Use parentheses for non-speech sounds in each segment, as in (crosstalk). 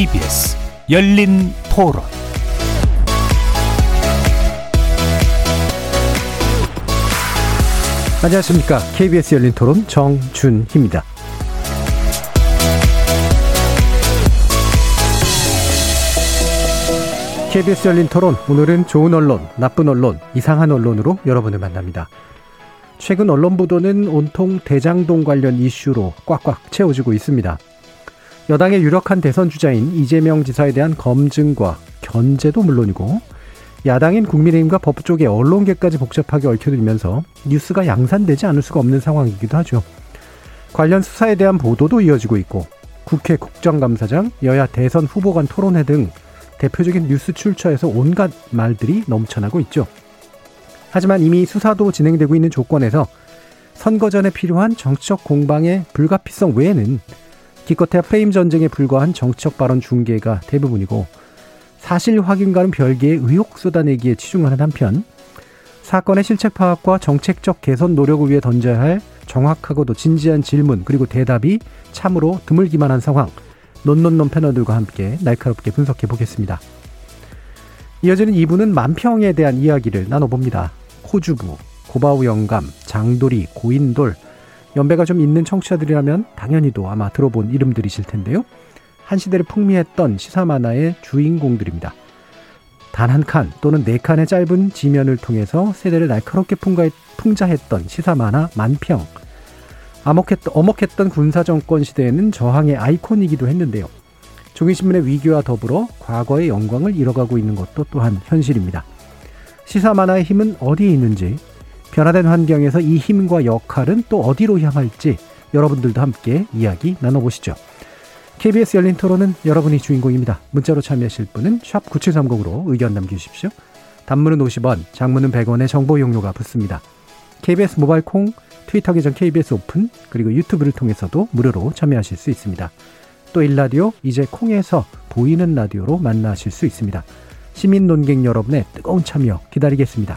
KBS 열린 토론 안녕하십니까. KBS 열린 토론 정준희입니다. KBS 열린 토론 오늘은 좋은 언론, 나쁜 언론, 이상한 언론으로 여러분을 만납니다. 최근 언론 보도는 온통 대장동 관련 이슈로 꽉꽉 채워지고 있습니다. 여당의 유력한 대선 주자인 이재명 지사에 대한 검증과 견제도 물론이고 야당인 국민의힘과 법 쪽의 언론계까지 복잡하게 얽혀들면서 뉴스가 양산되지 않을 수가 없는 상황이기도 하죠. 관련 수사에 대한 보도도 이어지고 있고 국회 국정감사장, 여야 대선 후보 간 토론회 등 대표적인 뉴스 출처에서 온갖 말들이 넘쳐나고 있죠. 하지만 이미 수사도 진행되고 있는 조건에서 선거 전에 필요한 정치적 공방의 불가피성 외에는 기껏해야 프레임 전쟁에 불과한 정치적 발언 중계가 대부분이고 사실 확인과는 별개의 의혹 쏟아내기에 치중하는 한편 사건의 실체 파악과 정책적 개선 노력을 위해 던져야 할 정확하고도 진지한 질문 그리고 대답이 참으로 드물기만 한 상황 논논논 패널들과 함께 날카롭게 분석해 보겠습니다. 이어지는 2부는 만평에 대한 이야기를 나눠봅니다. 호주부, 고바우 영감, 장돌이, 고인돌 연배가 좀 있는 청취자들이라면 당연히도 아마 들어본 이름들이실 텐데요. 한 시대를 풍미했던 시사 만화의 주인공들입니다. 단 한 칸 또는 네 칸의 짧은 지면을 통해서 세대를 날카롭게 풍자했던 시사 만화 만평. 암흑했던, 어먹했던 군사정권 시대에는 저항의 아이콘이기도 했는데요. 종이신문의 위기와 더불어 과거의 영광을 잃어가고 있는 것도 또한 현실입니다. 시사 만화의 힘은 어디에 있는지, 변화된 환경에서 이 힘과 역할은 또 어디로 향할지 여러분들도 함께 이야기 나눠보시죠. KBS 열린 토론은 여러분이 주인공입니다. 문자로 참여하실 분은 9730으로 의견 남겨주십시오. 단문은 50원, 장문은 100원의 정보 용료가 붙습니다. KBS 모바일 콩, 트위터 계정 KBS 오픈, 그리고 유튜브를 통해서도 무료로 참여하실 수 있습니다. 또 일라디오, 이제 콩에서 보이는 라디오로 만나실 수 있습니다. 시민 논객 여러분의 뜨거운 참여 기다리겠습니다.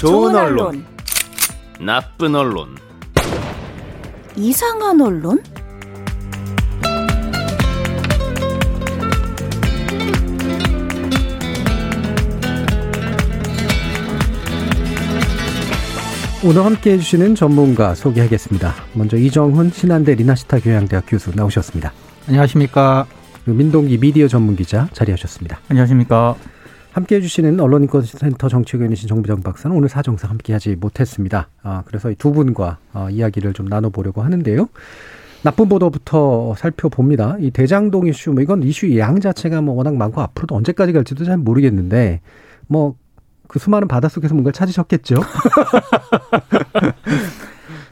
좋은 언론, 나쁜 언론, 이상한 언론? 오늘 함께 해주시는 전문가 소개하겠습니다. 먼저 이정훈 신한대 리나시타 교양대학 교수 나오셨습니다. 안녕하십니까. 민동기 미디어 전문기자 자리하셨습니다. 안녕하십니까. 함께 해주시는 언론인권센터 정치교연이신 정부장 박사는 오늘 사정상 함께하지 못했습니다. 아, 그래서 이두 분과 어, 이야기를 좀 나눠보려고 하는데요. 나쁜 보도부터 살펴봅니다. 이 대장동 이슈, 뭐 이건 이슈 양 자체가 뭐 워낙 많고 앞으로도 언제까지 갈지도 잘 모르겠는데 뭐 그 수많은 바닷속에서 뭔가 찾으셨겠죠. (laughs)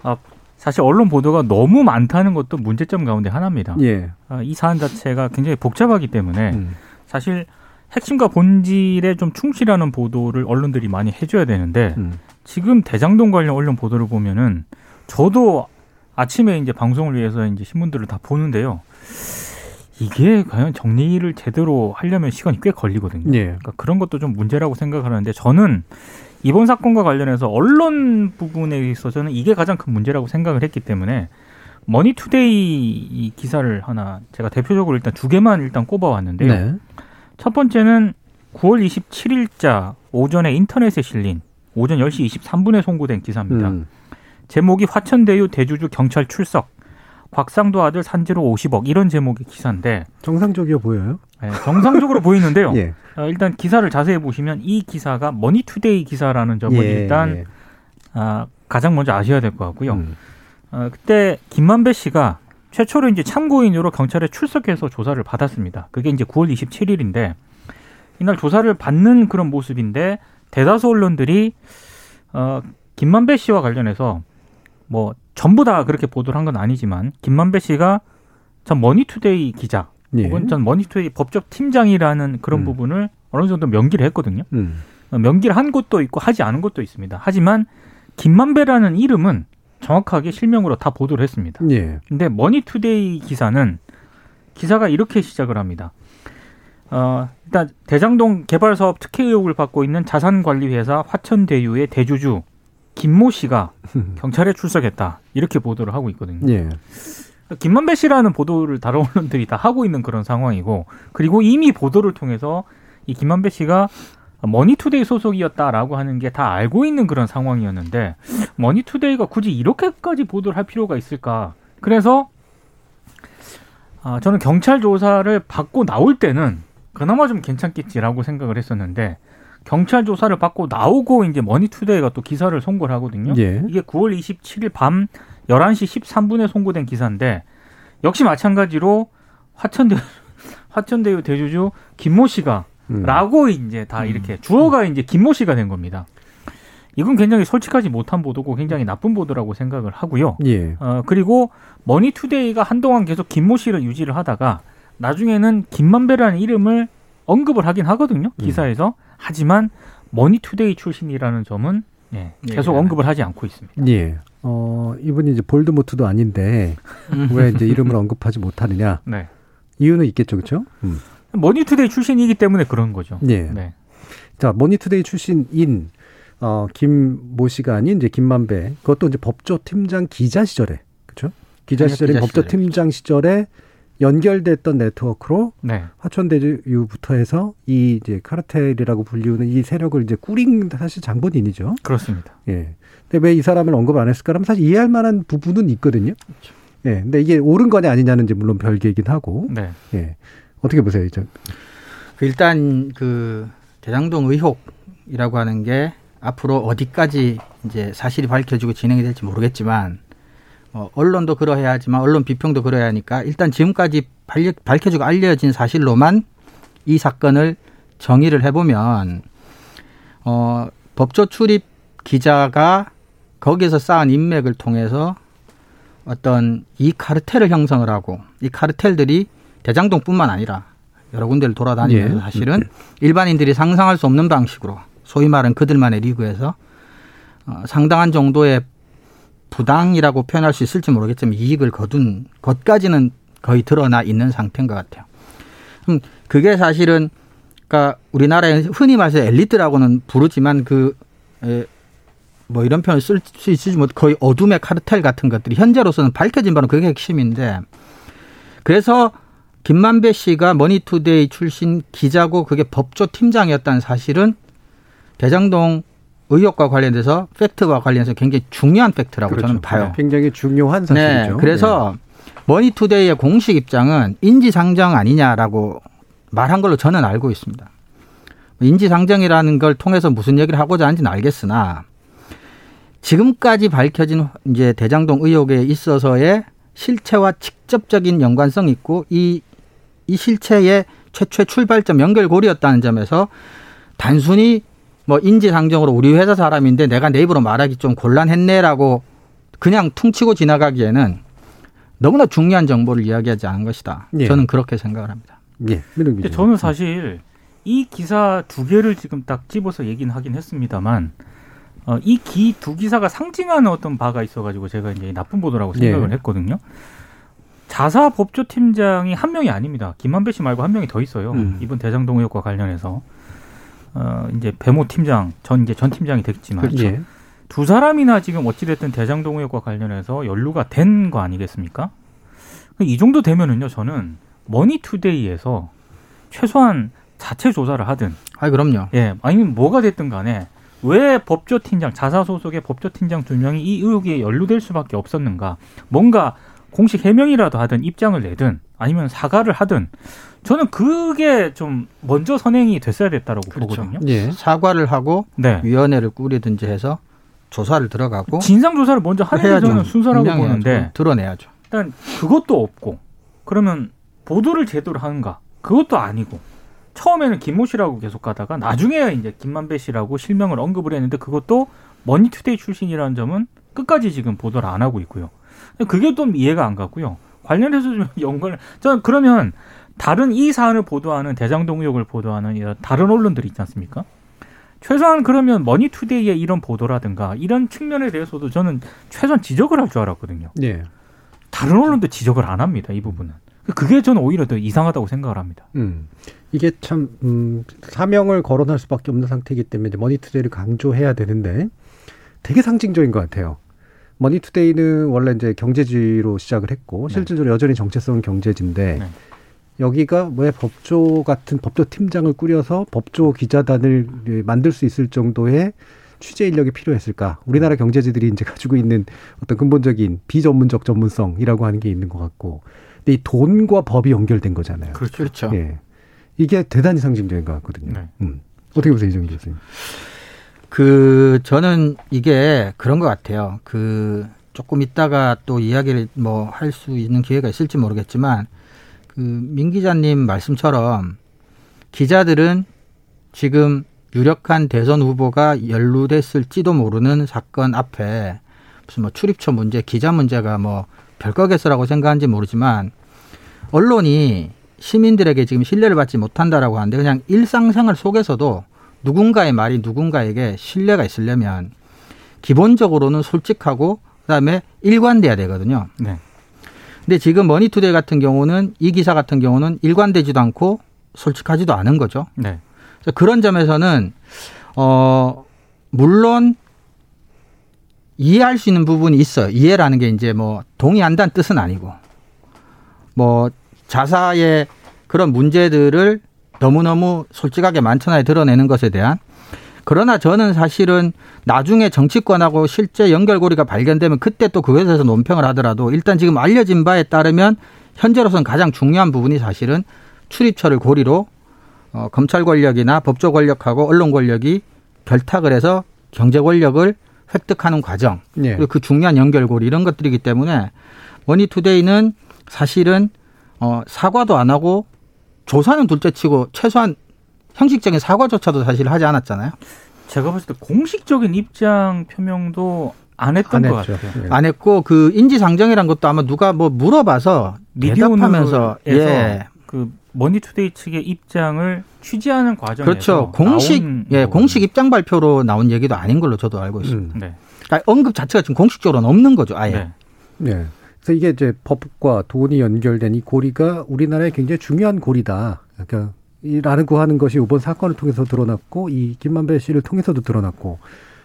아, 사실 언론 보도가 너무 많다는 것도 문제점 가운데 하나입니다. 예. 아, 이 사안 자체가 굉장히 복잡하기 때문에 음. 사실 핵심과 본질에 좀 충실하는 보도를 언론들이 많이 해줘야 되는데 음. 지금 대장동 관련 언론 보도를 보면은 저도 아침에 이제 방송을 위해서 이제 신문들을 다 보는데요. 이게 과연 정리를 제대로 하려면 시간이 꽤 걸리거든요. 예. 그러니까 그런 것도 좀 문제라고 생각하는데 저는 이번 사건과 관련해서 언론 부분에 있어서는 이게 가장 큰 문제라고 생각을 했기 때문에 머니투데이 이 기사를 하나 제가 대표적으로 일단 두 개만 일단 꼽아왔는데요. 네. 첫 번째는 9월 27일자 오전에 인터넷에 실린 오전 10시 23분에 송고된 기사입니다. 음. 제목이 화천대유 대주주 경찰 출석 곽상도 아들 산재로 50억 이런 제목의 기사인데 정상적이어 보여요. 예, 정상적으로 보이는데요. (laughs) 예. 어, 일단 기사를 자세히 보시면 이 기사가 머니투데이 기사라는 점을 예, 일단 예. 아, 가장 먼저 아셔야 될 것 같고요. 음. 어, 그때 김만배 씨가 최초로 이제 참고인으로 경찰에 출석해서 조사를 받았습니다. 그게 이제 9월 27일인데 이날 조사를 받는 그런 모습인데 대다수 언론들이 어 김만배 씨와 관련해서 뭐 전부 다 그렇게 보도를 한 건 아니지만 김만배 씨가 전 머니투데이 기자 예. 혹은 전 머니투데이 법적 팀장이라는 그런 음. 부분을 어느 정도 명기를 했거든요. 음. 어, 명기를 한 곳도 있고 하지 않은 곳도 있습니다. 하지만 김만배라는 이름은 정확하게 실명으로 다 보도를 했습니다. 예. 근데 머니투데이 기사는 기사가 이렇게 시작을 합니다. 어, 일단 대장동 개발 사업 특혜 의혹을 받고 있는 자산관리회사 화천대유의 대주주 김모 씨가 (laughs) 경찰에 출석했다 이렇게 보도를 하고 있거든요. 예. 김만배 씨라는 보도를 다른 언론들이 (laughs) 다 하고 있는 그런 상황이고 그리고 이미 보도를 통해서 이 김만배 씨가 머니투데이 소속이었다라고 하는 게 다 알고 있는 그런 상황이었는데 머니투데이가 굳이 이렇게까지 보도를 할 필요가 있을까? 그래서 아, 저는 경찰 조사를 받고 나올 때는 그나마 좀 괜찮겠지라고 생각을 했었는데 경찰 조사를 받고 나오고 이제 머니투데이가 또 기사를 송고를 하거든요. 예. 이게 9월 27일 밤 11시 13분에 송고된 기사인데 역시 마찬가지로 화천대 화천대유 대주주 김모 씨가 음. 라고 이제 다 이렇게 주어가 이제 김모 씨가 된 겁니다. 이건 굉장히 솔직하지 못한 보도고 굉장히 나쁜 보도라고 생각을 하고요. 예. 어, 그리고 머니투데이가 한동안 계속 김모 씨를 유지를 하다가 나중에는 김만배라는 이름을 언급을 하긴 하거든요. 기사에서. 하지만 머니투데이 출신이라는 점은 예, 계속 예. 언급을 하지 않고 있습니다. 예. 어, 이분이 이제 볼드모트도 아닌데 왜 이제 이름을 언급하지 못하느냐? (laughs) 네. 이유는 있겠죠, 그렇죠? 음. 머니투데이 출신이기 때문에 그런 거죠. 예. 네. 자, 머니투데이 출신인 어, 김모 씨가 아닌 이제 김만배. 그것도 이제 법조 팀장 기자 시절에 그렇죠? 기자 시절에 기자 법조 시절에. 팀장 시절에 연결됐던 네트워크로 네. 화천대유부터 해서 이 이제 카르텔이라고 불리우는 이 세력을 이제 꾸린 사실 장본인이죠. 그렇습니다. 예. 근데 왜 이 사람을 언급 안 했을까라면 사실 이해할 만한 부분은 있거든요. 예. 근데 이게 옳은 거냐 아니냐는 이제 물론 별개이긴 하고. 네. 예. 어떻게 보세요, 이제? 그 일단 그 대장동 의혹이라고 하는 게 앞으로 어디까지 이제 사실이 밝혀지고 진행이 될지 모르겠지만 어, 언론도 그러해야 하지만 언론 비평도 그러해야 하니까 일단 지금까지 밝혀, 밝혀지고 알려진 사실로만 이 사건을 정의를 해보면 어, 법조 출입 기자가 거기에서 쌓은 인맥을 통해서 어떤 이 카르텔을 형성을 하고 이 카르텔들이 대장동뿐만 아니라 여러 군데를 돌아다니면서 예. 사실은 일반인들이 상상할 수 없는 방식으로 소위 말하는 그들만의 리그에서 어, 상당한 정도의 부당이라고 표현할 수 있을지 모르겠지만 이익을 거둔 것까지는 거의 드러나 있는 상태인 것 같아요. 그럼 그게 사실은 그러니까 우리나라에 흔히 말해서 엘리트라고는 부르지만 그뭐 이런 표현을 쓸 수 있을지 못 거의 어둠의 카르텔 같은 것들이 현재로서는 밝혀진 바는 그게 핵심인데 그래서 김만배 씨가 머니투데이 출신 기자고 그게 법조 팀장이었다는 사실은 대장동 의혹과 관련돼서 팩트와 관련해서 굉장히 중요한 팩트라고 저는 봐요. 굉장히 중요한 네. 사실이죠. 그래서 머니투데이의 공식 입장은 인지상정 아니냐라고 말한 걸로 저는 알고 있습니다. 인지상정이라는 걸 통해서 무슨 얘기를 하고자 하는지는 알겠으나 지금까지 밝혀진 이제 대장동 의혹에 있어서의 실체와 직접적인 연관성이 있고 이, 이 실체의 최초의 출발점 연결고리였다는 점에서 단순히 뭐 인지상정으로 우리 회사 사람인데 내가 내 입으로 말하기 좀 곤란했네라고 그냥 퉁치고 지나가기에는 너무나 중요한 정보를 이야기하지 않은 것이다. 예. 저는 그렇게 생각을 합니다. 예. 근데. 저는 사실 이 기사 두 개를 지금 딱 집어서 얘기는 하긴 했습니다만 어, 이기 두 기사가 상징하는 어떤 바가 있어가지고 제가 이제 나쁜 보도라고 생각을 예. 했거든요. 자사 법조팀장이 한 명이 아닙니다. 김만배 씨 말고 한 명이 더 있어요. 음. 이번 대장동 의혹과 관련해서 어, 이제 배모 팀장 전 이제 전 팀장이 됐지만 예. 두 사람이나 지금 어찌됐든 대장동 의혹과 관련해서 연루가 된 거 아니겠습니까? 이 정도 되면은요, 저는 머니투데이에서 최소한 자체 조사를 하든, 아, 그럼요. 예, 아니면 뭐가 됐든 간에 왜 법조팀장, 자사 소속의 법조팀장 두 명이 이 의혹에 연루될 수밖에 없었는가? 뭔가 공식 해명이라도 하든 입장을 내든 아니면 사과를 하든 저는 그게 좀 먼저 선행이 됐어야 됐다라고 그렇죠. 보거든요. 예. 사과를 하고 네. 위원회를 꾸리든지 해서 조사를 들어가고 진상 조사를 먼저 하는 게. 저는 순서라고 보는데. 드러내야죠. 일단 그것도 없고 그러면 보도를 제대로 하는가? 그것도 아니고 처음에는 김모 씨라고 계속 가다가 나중에야 이제 김만배 씨라고 실명을 언급을 했는데 그것도 머니투데이 출신이라는 점은 끝까지 지금 보도를 안 하고 있고요. 그게 좀 이해가 안 가고요. 관련해서 좀 (laughs) 연관을 저는 그러면 다른 이 사안을 보도하는 대장동 의혹을 보도하는 이런 다른 언론들이 있지 않습니까? 최소한 그러면 머니투데이의 이런 보도라든가 이런 측면에 대해서도 저는 최소한 지적을 할 줄 알았거든요. 예. 다른 언론도 지적을 안 합니다. 이 부분은. 그게 저는 오히려 더 이상하다고 생각을 합니다. 음. 이게 참 음, 사명을 거론할 수밖에 없는 상태이기 때문에 머니투데이를 강조해야 되는데 되게 상징적인 것 같아요. 머니투데이는 원래 이제 경제지로 시작을 했고 네. 실질적으로 여전히 정체성은 경제지인데 네. 여기가 왜 법조 같은 법조 팀장을 꾸려서 법조 기자단을 예, 만들 수 있을 정도의 취재 인력이 필요했을까? 우리나라 경제지들이 이제 가지고 있는 어떤 근본적인 비전문적 전문성이라고 하는 게 있는 것 같고, 근데 이 돈과 법이 연결된 거잖아요. 그렇죠. 그렇죠. 예. 이게 대단히 상징적인 것 같거든요. 네. 음. 어떻게 보세요, 이정 교수님? 그 저는 이게 그런 것 같아요. 그 조금 있다가 또 이야기를 뭐 할 수 있는 기회가 있을지 모르겠지만 그 민 기자님 말씀처럼 기자들은 지금 유력한 대선 후보가 연루됐을지도 모르는 사건 앞에 무슨 뭐 출입처 문제, 기자 문제가 뭐 별거겠어라고 생각하는지 모르지만 언론이 시민들에게 지금 신뢰를 받지 못한다라고 하는데 그냥 일상생활 속에서도 누군가의 말이 누군가에게 신뢰가 있으려면 기본적으로는 솔직하고 그다음에 일관돼야 되거든요. 네. 근데 지금 머니투데이 같은 경우는 이 기사 같은 경우는 일관되지도 않고 솔직하지도 않은 거죠. 네. 그래서 그런 점에서는 어 물론 이해할 수 있는 부분이 있어요. 이해라는 게 이제 뭐 동의한다는 뜻은 아니고 뭐 자사의 그런 문제들을 너무너무 솔직하게 만천하에 드러내는 것에 대한 그러나 저는 사실은 나중에 정치권하고 실제 연결고리가 발견되면 그때 또 그것에 대해서 논평을 하더라도 일단 지금 알려진 바에 따르면 현재로서는 가장 중요한 부분이 사실은 출입처를 고리로 어, 검찰 권력이나 법조 권력하고 언론 권력이 결탁을 해서 경제 권력을 획득하는 과정 예. 그리고 그 중요한 연결고리 이런 것들이기 때문에 머니투데이는 사실은 어, 사과도 안 하고 조사는 둘째치고 최소한 형식적인 사과조차도 사실 하지 않았잖아요. 제가 봤을 때 공식적인 입장 표명도 안 했던 안 것 했죠. 같아요. 예. 안 했고 그 인지상정이란 것도 아마 누가 뭐 물어봐서 대답하면서 예 그 머니투데이 측의 입장을 취재하는 과정에서 그렇죠 공식 예. 공식 입장 발표로 나온 얘기도 아닌 걸로 저도 알고 있습니다. 음. 네. 그러니까 언급 자체가 지금 공식적으로는 없는 거죠 아예. 네. 네. 그래서 이게 이제 법과 돈이 연결된 이 고리가 우리나라의 굉장히 중요한 고리다. 그러니까 이라는 구하는 것이 이번 사건을 통해서 드러났고 이 김만배 씨를 통해서도 드러났고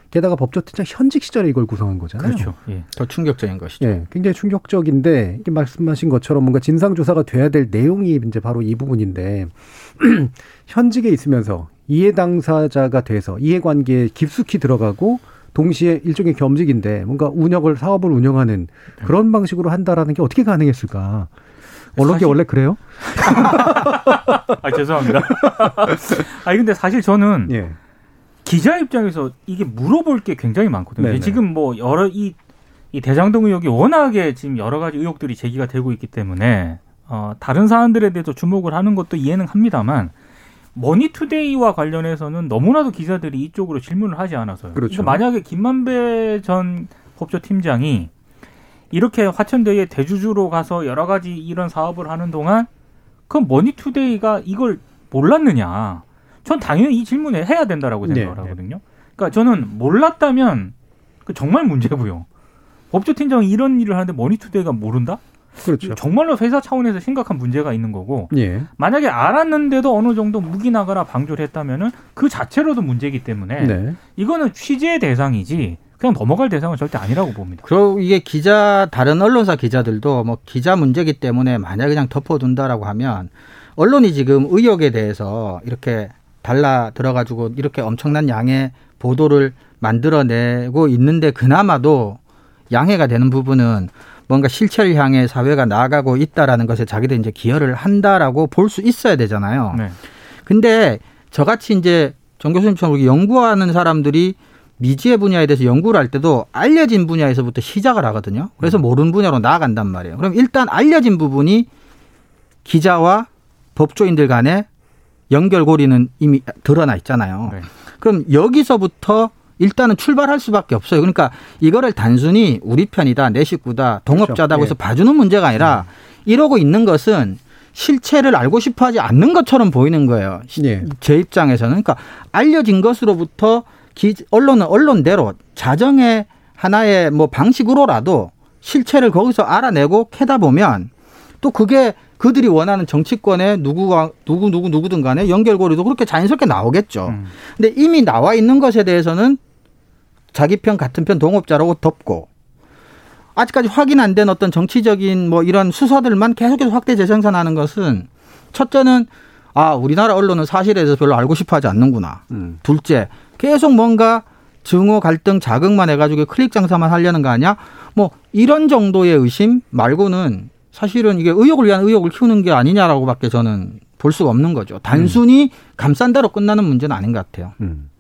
게다가 법조팀장 현직 시절에 이걸 구성한 거잖아요. 그렇죠. 예. 더 충격적인 것이죠. 예, 굉장히 충격적인데 이게 말씀하신 것처럼 뭔가 진상 조사가 돼야 될 내용이 이제 바로 이 부분인데 (clears throat) 현직에 있으면서 이해 당사자가 돼서 이해 관계에 깊숙이 들어가고 동시에 일종의 겸직인데 뭔가 운영을 사업을 운영하는 그런 방식으로 한다라는 게 어떻게 가능했을까? 언론계 사실- 원래 그래요? (laughs) 아 죄송합니다. (laughs) 아 근데 사실 저는 예. 기자 입장에서 이게 물어볼 게 굉장히 많거든요. 네네. 지금 뭐 여러 이, 이 대장동 의혹이 워낙에 지금 여러 가지 의혹들이 제기가 되고 있기 때문에 어, 다른 사안들에 대해서 주목을 하는 것도 이해는 합니다만 머니투데이와 관련해서는 너무나도 기자들이 이쪽으로 질문을 하지 않아서요. 그렇죠. 그러니까 만약에 김만배 전 법조팀장이 이렇게 화천대유의 대주주로 가서 여러 가지 이런 사업을 하는 동안 그럼 머니투데이가 이걸 몰랐느냐? 전 당연히 이 질문을 해야 된다라고 네, 생각을 하거든요. 그러니까 저는 몰랐다면 그 정말 문제고요. 법조팀장이 이런 일을 하는데 머니투데이가 모른다? 그렇죠. 정말로 회사 차원에서 심각한 문제가 있는 거고 예. 만약에 알았는데도 어느 정도 묵인하거나 방조를 했다면은 그 자체로도 문제이기 때문에 네. 이거는 취재 대상이지 그냥 넘어갈 대상은 절대 아니라고 봅니다. 그리고 이게 기자 다른 언론사 기자들도 뭐 기자 문제기 때문에 만약 그냥 덮어둔다라고 하면 언론이 지금 의혹에 대해서 이렇게 달라 들어가지고 이렇게 엄청난 양의 보도를 만들어내고 있는데 그나마도 양해가 되는 부분은 뭔가 실체를 향해 사회가 나아가고 있다라는 것에 자기들 이제 기여를 한다라고 볼 수 있어야 되잖아요. 네. 근데 저같이 이제 정 교수님처럼 연구하는 사람들이 미지의 분야에 대해서 연구를 할 때도 알려진 분야에서부터 시작을 하거든요. 그래서 모르는 분야로 나아간단 말이에요. 그럼 일단 알려진 부분이 기자와 법조인들 간의 연결고리는 이미 드러나 있잖아요. 네. 그럼 여기서부터 일단은 출발할 수밖에 없어요. 그러니까 이거를 단순히 우리 편이다, 내 식구다, 동업자다고 그렇죠. 해서 봐주는 문제가 아니라 이러고 있는 것은 실체를 알고 싶어 하지 않는 것처럼 보이는 거예요. 예. 제 입장에서는. 그러니까 알려진 것으로부터 기, 언론은 언론대로 자정의 하나의 뭐 방식으로라도 실체를 거기서 알아내고 캐다 보면 또 그게 그들이 원하는 정치권의 누구가 누구 누구 누구든 간에 연결고리도 그렇게 자연스럽게 나오겠죠. 음. 근데 이미 나와 있는 것에 대해서는 자기 편 같은 편 동업자라고 덮고 아직까지 확인 안 된 어떤 정치적인 뭐 이런 수사들만 계속해서 확대 재생산하는 것은 첫째는 아 우리나라 언론은 사실에 대해서 별로 알고 싶어하지 않는구나. 음. 둘째 계속 뭔가 증오 갈등 자극만 해가지고 클릭 장사만 하려는 거 아니야? 뭐 이런 정도의 의심 말고는 사실은 이게 의혹을 위한 의혹을 키우는 게 아니냐라고밖에 저는 볼 수가 없는 거죠. 단순히 감싼 대로 끝나는 문제는 아닌 것 같아요. 음.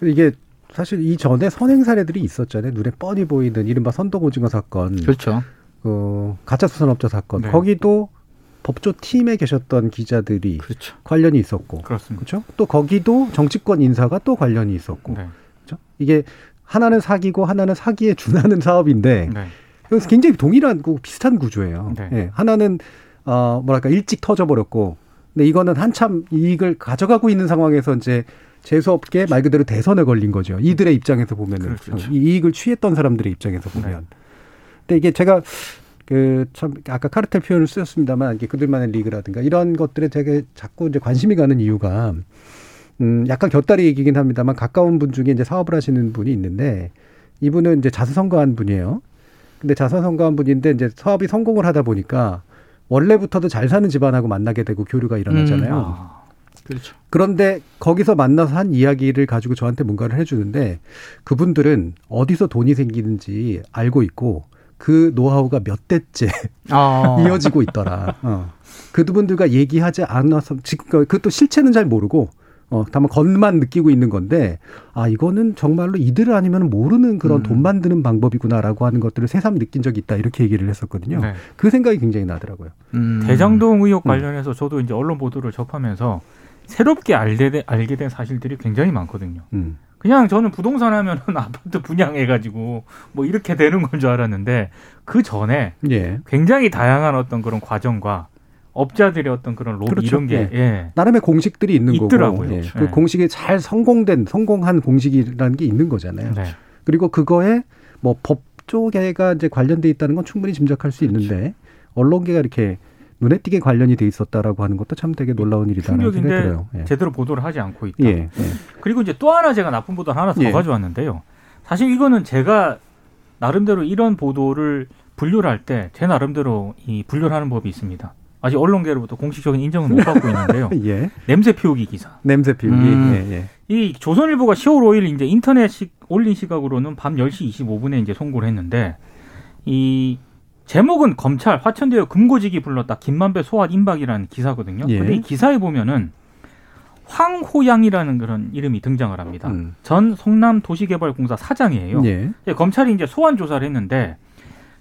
이게 사실 이전에 선행 사례들이 있었잖아요. 눈에 뻔히 보이는 이른바 선도고징어 사건, 그렇죠. 그 가짜 수산업자 사건. 네. 거기도 법조 팀에 계셨던 기자들이 그렇죠. 관련이 있었고, 그렇습니다. 그렇죠? 또 거기도 정치권 인사가 또 관련이 있었고, 네. 그렇죠? 이게 하나는 사기고 하나는 사기에 준하는 사업인데 네. 그래서 굉장히 동일한 구- 비슷한 구조예요. 네. 예. 하나는 어 뭐랄까 일찍 터져버렸고, 근데 이거는 한참 이익을 가져가고 있는 상황에서 이제 재수 없게 말 그대로 대선에 걸린 거죠. 이들의 입장에서 보면은 그렇죠. 이 이익을 취했던 사람들의 입장에서 보면. 근데 이게 제가 그 참 아까 카르텔 표현을 쓰셨습니다만 이게 그들만의 리그라든가 이런 것들에 되게 자꾸 이제 관심이 가는 이유가 음 약간 곁다리 얘기긴 합니다만 가까운 분 중에 이제 사업을 하시는 분이 있는데 이분은 이제 자수성가한 분이에요. 근데 자수성가한 분인데 이제 사업이 성공을 하다 보니까 원래부터도 잘 사는 집안하고 만나게 되고 교류가 일어나잖아요. 아, 그렇죠. 그런데 거기서 만나서 한 이야기를 가지고 저한테 뭔가를 해주는데 그분들은 어디서 돈이 생기는지 알고 있고 그 노하우가 몇 대째 아. (laughs) 이어지고 있더라. 어. 그분들과 얘기하지 않아서 지금 그것도 실체는 잘 모르고 어 다만 겉만 느끼고 있는 건데 아 이거는 정말로 이들 아니면 모르는 그런 음. 돈 만드는 방법이구나라고 하는 것들을 새삼 느낀 적이 있다 이렇게 얘기를 했었거든요. 네. 그 생각이 굉장히 나더라고요. 음. 대장동 의혹 음. 관련해서 저도 이제 언론 보도를 접하면서 새롭게 알게 된, 알게 된 사실들이 굉장히 많거든요. 음. 그냥 저는 부동산 하면은 (laughs) 아파트 분양해가지고 뭐 이렇게 되는 건 줄 알았는데 그 전에 예. 굉장히 다양한 어떤 그런 과정과 업자들의 어떤 그런 로비 그렇죠. 이런 게 예. 예. 나름의 공식들이 있는 있더라고요. 거고 예. 네. 그 공식이 잘 성공된 성공한 공식이라는 게 있는 거잖아요. 네. 그리고 그거에 뭐 법조계가 이제 관련돼 있다는 건 충분히 짐작할 수 그렇죠. 있는데 언론계가 이렇게 눈에 띄게 관련이 돼 있었다라고 하는 것도 참 되게 놀라운 일이다라는 생각이 들어요. 예. 제대로 보도를 하지 않고 있다. 예. 예. 그리고 이제 또 하나 제가 나쁜 보도를 하나 더 예. 가져왔는데요. 사실 이거는 제가 나름대로 이런 보도를 분류를 할 때 제 나름대로 이 분류를 하는 법이 있습니다. 아직 언론계로부터 공식적인 인정을 못 받고 있는데요. (laughs) 예. 냄새 피우기 기사. 냄새 피우기. 음. 예. 예. 이 조선일보가 10월 5일 이제 인터넷 시, 올린 시각으로는 밤 10시 25분에 이제 송고를 했는데 이 제목은 검찰 화천대유 금고지기 불렀다 김만배 소환 임박이라는 기사거든요. 예. 근데 이 기사에 보면은 황호양이라는 그런 이름이 등장을 합니다. 음. 전 성남도시개발공사 사장이에요. 예. 이제 검찰이 이제 소환 조사를 했는데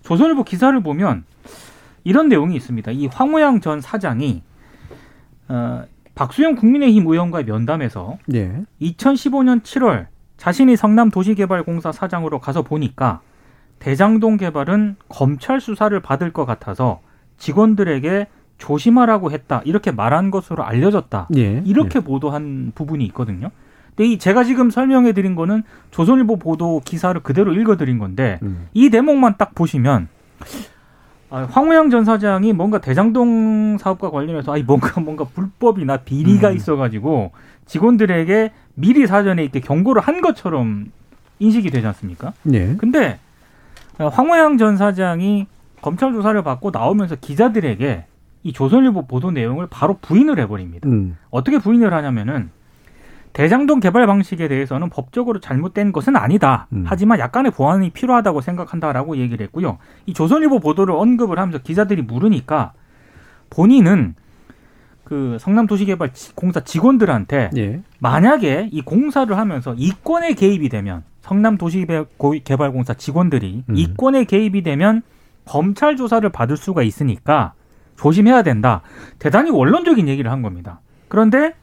조선일보 기사를 보면 이런 내용이 있습니다. 이 황호양 전 사장이 어, 박수영 국민의힘 의원과의 면담에서 예. 2015년 7월 자신이 성남 도시개발공사 사장으로 가서 보니까 대장동 개발은 검찰 수사를 받을 것 같아서 직원들에게 조심하라고 했다 이렇게 말한 것으로 알려졌다 예. 이렇게 보도한 부분이 있거든요. 근데 이 제가 지금 설명해 드린 거는 조선일보 보도 기사를 그대로 읽어 드린 건데 예. 음. 이 대목만 딱 보시면 아, 황우영 전 사장이 뭔가 대장동 사업과 관련해서 아니 뭔가 뭔가 불법이나 비리가 음. 있어가지고 직원들에게 미리 사전에 이렇게 경고를 한 것처럼 인식이 되지 않습니까? 예. 근데 어, 황우영 전 사장이 검찰 조사를 받고 나오면서 기자들에게 이 조선일보 보도 내용을 바로 부인을 해버립니다. 음. 어떻게 부인을 하냐면은 대장동 개발 방식에 대해서는 법적으로 잘못된 것은 아니다. 음. 하지만 약간의 보완이 필요하다고 생각한다라고 얘기를 했고요. 이 조선일보 보도를 언급을 하면서 기자들이 물으니까 본인은 그 성남도시개발공사 직원들한테 예. 만약에 이 공사를 하면서 이권에 개입이 되면 성남 도시개발공사 직원들이 음. 이권에 개입이 되면 검찰 조사를 받을 수가 있으니까 조심해야 된다. 대단히 원론적인 얘기를 한 겁니다. 그런데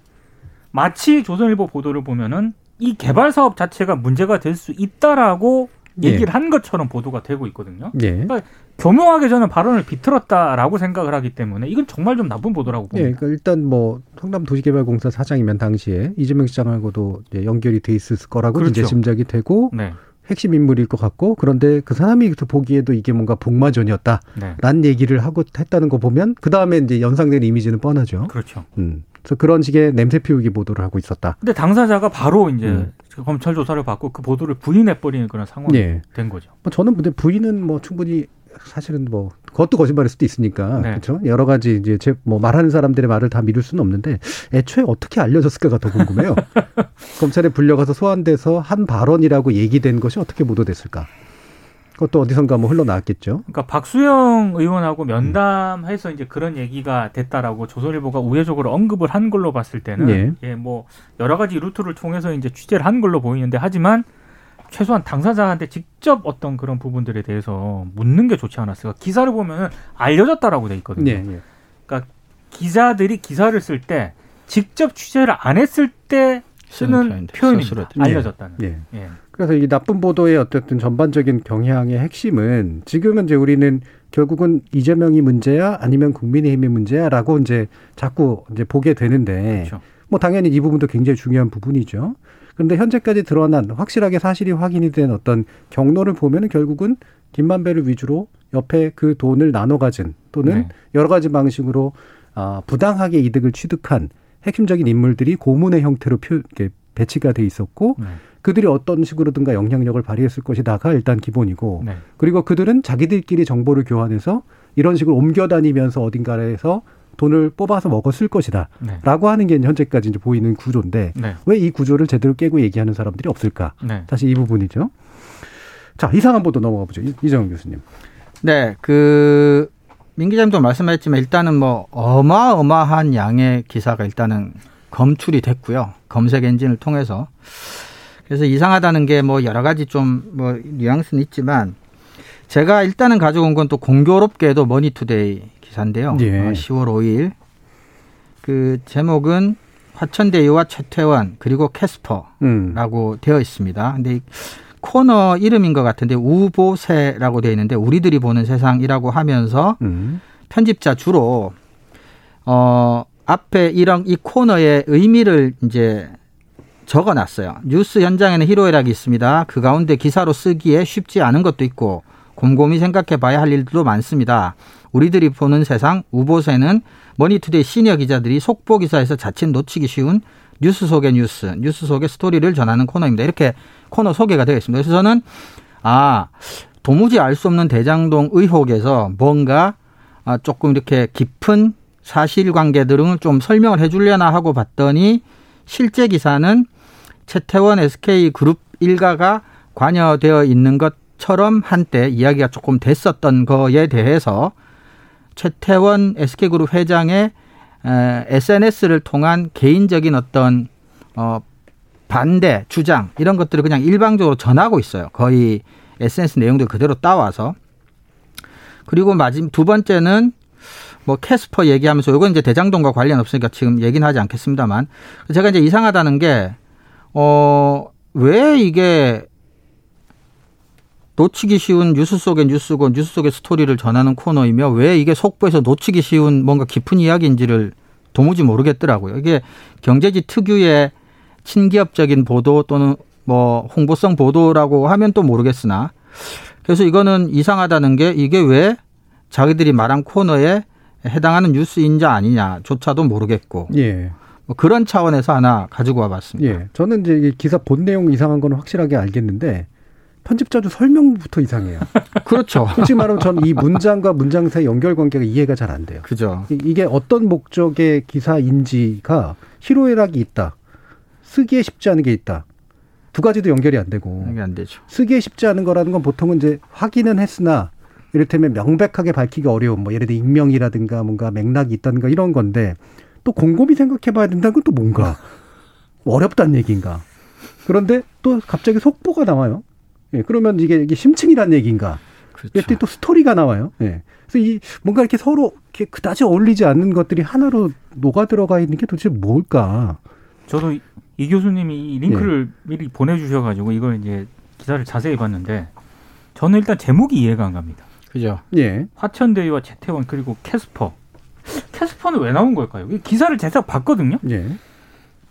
마치 조선일보 보도를 보면은 이 개발 사업 자체가 문제가 될 수 있다라고 예. 얘기를 한 것처럼 보도가 되고 있거든요. 예. 교묘하게 저는 발언을 비틀었다라고 생각을 하기 때문에 이건 정말 좀 나쁜 보도라고 예, 봅니다. 그러니까 일단 뭐 성남 도시개발공사 사장이면 당시에 이재명 시장하고도 연결이 돼 있을 거라고 그렇죠. 이제 짐작이 되고 네, 핵심 인물일 것 같고 그런데 그 사람이 보기에도 이게 뭔가 복마전이었다라는 네, 얘기를 하고 했다는 거 보면 그 다음에 이제 연상된 이미지는 뻔하죠. 그렇죠. 음. 그래서 그런 식의 냄새 피우기 보도를 하고 있었다. 근데 당사자가 바로 이제 음. 그 검찰 조사를 받고 그 보도를 부인해 버리는 그런 상황이 예. 된 거죠. 뭐 저는 근데 부인은 뭐 충분히 사실은 뭐 그것도 거짓말일 수도 있으니까 네. 그렇죠. 여러 가지 이제 제 뭐 말하는 사람들의 말을 다 믿을 수는 없는데 애초에 어떻게 알려졌을까가 더 궁금해요. (laughs) 검찰에 불려가서 소환돼서 한 발언이라고 얘기된 것이 어떻게 보도됐을까? 그것도 어디선가 뭐 흘러나왔겠죠. 그러니까 박수영 의원하고 면담해서 이제 그런 얘기가 됐다라고 조선일보가 우회적으로 언급을 한 걸로 봤을 때는 예. 예, 뭐 여러 가지 루트를 통해서 이제 취재를 한 걸로 보이는데 하지만 최소한 당사자한테 직접 어떤 그런 부분들에 대해서 묻는 게 좋지 않았을까? 기사를 보면은 알려졌다라고 돼 있거든요. 예, 예. 그러니까 기자들이 기사를 쓸 때 직접 취재를 안 했을 때 쓰는 표현입니다. 알려졌다는. 예. 예. 그래서 이 나쁜 보도의 어쨌든 전반적인 경향의 핵심은 지금은 이제 우리는 결국은 이재명이 문제야 아니면 국민의힘이 문제야라고 이제 자꾸 이제 보게 되는데 그렇죠. 뭐 당연히 이 부분도 굉장히 중요한 부분이죠. 그런데 현재까지 드러난 확실하게 사실이 확인이 된 어떤 경로를 보면은 결국은 김만배를 위주로 옆에 그 돈을 나눠 가진 또는 네. 여러 가지 방식으로 아, 부당하게 이득을 취득한 핵심적인 인물들이 고문의 형태로 표, 이렇게 배치가 돼 있었고 네. 그들이 어떤 식으로든가 영향력을 발휘했을 것이다가 일단 기본이고 네. 그리고 그들은 자기들끼리 정보를 교환해서 이런 식으로 옮겨 다니면서 어딘가에서 돈을 뽑아서 먹었을 것이다. 네. 라고 하는 게 현재까지 이제 보이는 구조인데 네. 왜이 구조를 제대로 깨고 얘기하는 사람들이 없을까? 네. 사실 이 부분이죠. 자, 이상한 보도 넘어가 보죠. 이- 이정훈 교수님. 네, 그, 민 기자님도 말씀하셨지만 일단은 뭐 어마어마한 양의 기사가 일단은 검출이 됐고요. 검색 엔진을 통해서. 그래서 이상하다는 게 뭐 여러 가지 좀 뭐 뉘앙스는 있지만 제가 일단은 가져온 건 또 공교롭게도 머니투데이 기사인데요. 예. 어, 10월 5일. 그 제목은 화천대유와 최태원 그리고 캐스퍼 음. 라고 되어 있습니다. 근데 이 코너 이름인 것 같은데 우보세라고 되어 있는데 우리들이 보는 세상이라고 하면서 음. 편집자 주로 어 앞에 이런 이 코너의 의미를 이제 적어 놨어요. 뉴스 현장에는 희로애락이 있습니다. 그 가운데 기사로 쓰기에 쉽지 않은 것도 있고 곰곰이 생각해 봐야 할 일도 많습니다. 우리들이 보는 세상 우보세는 머니투데이 시니어 기자들이 속보 기사에서 자칫 놓치기 쉬운 뉴스 속의 뉴스, 뉴스 속의 스토리를 전하는 코너입니다. 이렇게 코너 소개가 되어 있습니다. 그래서 저는 아 도무지 알 수 없는 대장동 의혹에서 뭔가 아, 조금 이렇게 깊은 사실관계 등을 좀 설명을 해주려나 하고 봤더니 실제 기사는 채태원 SK 그룹 일가가 관여되어 있는 것처럼 한때 이야기가 조금 됐었던 거에 대해서 최태원 SK그룹 회장의 SNS를 통한 개인적인 어떤 어 반대 주장 이런 것들을 그냥 일방적으로 전하고 있어요. 거의 SNS 내용들 그대로 따와서 그리고 마지막 두 번째는 뭐 캐스퍼 얘기하면서 이건 이제 대장동과 관련 없으니까 지금 얘기는 하지 않겠습니다만 제가 이제 이상하다는 게 어, 왜 이게 놓치기 쉬운 뉴스 속의 뉴스고 뉴스 속의 스토리를 전하는 코너이며 왜 이게 속보에서 놓치기 쉬운 뭔가 깊은 이야기인지를 도무지 모르겠더라고요. 이게 경제지 특유의 친기업적인 보도 또는 뭐 홍보성 보도라고 하면 또 모르겠으나 그래서 이거는 이상하다는 게 이게 왜 자기들이 말한 코너에 해당하는 뉴스인자 아니냐조차도 모르겠고 예. 뭐 그런 차원에서 하나 가지고 와봤습니다. 예. 저는 이제 이 기사 본 내용 이상한 거는 확실하게 알겠는데 편집자도 설명부터 이상해요. (laughs) 그렇죠. 솔직히 말하면 저는 이 문장과 문장 사이 연결 관계가 이해가 잘 안 돼요. 그죠. 이- 이게 어떤 목적의 기사인지가 희로애락이 있다. 쓰기에 쉽지 않은 게 있다. 두 가지도 연결이 안 되고 이게 안 되죠. 쓰기에 쉽지 않은 거라는 건 보통은 이제 확인은 했으나 이를테면 명백하게 밝히기 어려운 뭐 예를 들어 익명이라든가 뭔가 맥락이 있다든가 이런 건데 또 곰곰이 생각해 봐야 된다는 건 또 뭔가 어렵다는 얘기인가. 그런데 또 갑자기 속보가 나와요. 예, 그러면 이게, 이게 심층이란 얘기인가? 그렇죠. 또 스토리가 나와요. 예. 그래서 이 뭔가 이렇게 서로 이렇게 그다지 어울리지 않는 것들이 하나로 녹아 들어가 있는 게 도대체 뭘까? 저도 이, 이 교수님이 이 링크를 미리 보내주셔가지고 이걸 이제 기사를 자세히 봤는데 저는 일단 제목이 이해가 안 갑니다. 그죠. 예. 화천대유와 최태원 그리고 캐스퍼. 캐스퍼는 왜 나온 걸까요? 이 기사를 제가 봤거든요. 예.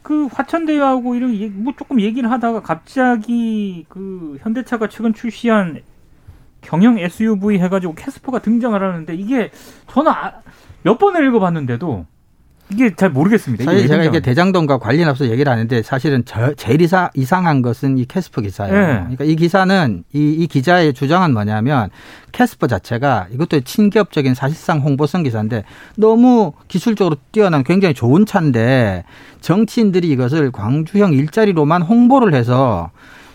그 화천대유하고 이런 뭐 조금 얘기를 하다가 갑자기 그 현대차가 최근 출시한 경형 SUV 해가지고 캐스퍼가 등장을 하는데 이게 저는 아- 몇 번을 읽어봤는데도 이게 잘 모르겠습니다. 이게 사실 왜 제가 이게. 대장동과 관련 없어 얘기를 하는데 사실은 저, 제일 이사, 이상한 것은 이 캐스퍼 기사예요. 네. 그러니까 이 기사는 이, 이 기자의 주장은 뭐냐면 캐스퍼 자체가 이것도 친기업적인 사실상 홍보성 기사인데 너무 기술적으로 뛰어난 굉장히 좋은 차인데 정치인들이 이것을 광주형 일자리로만 홍보를 해서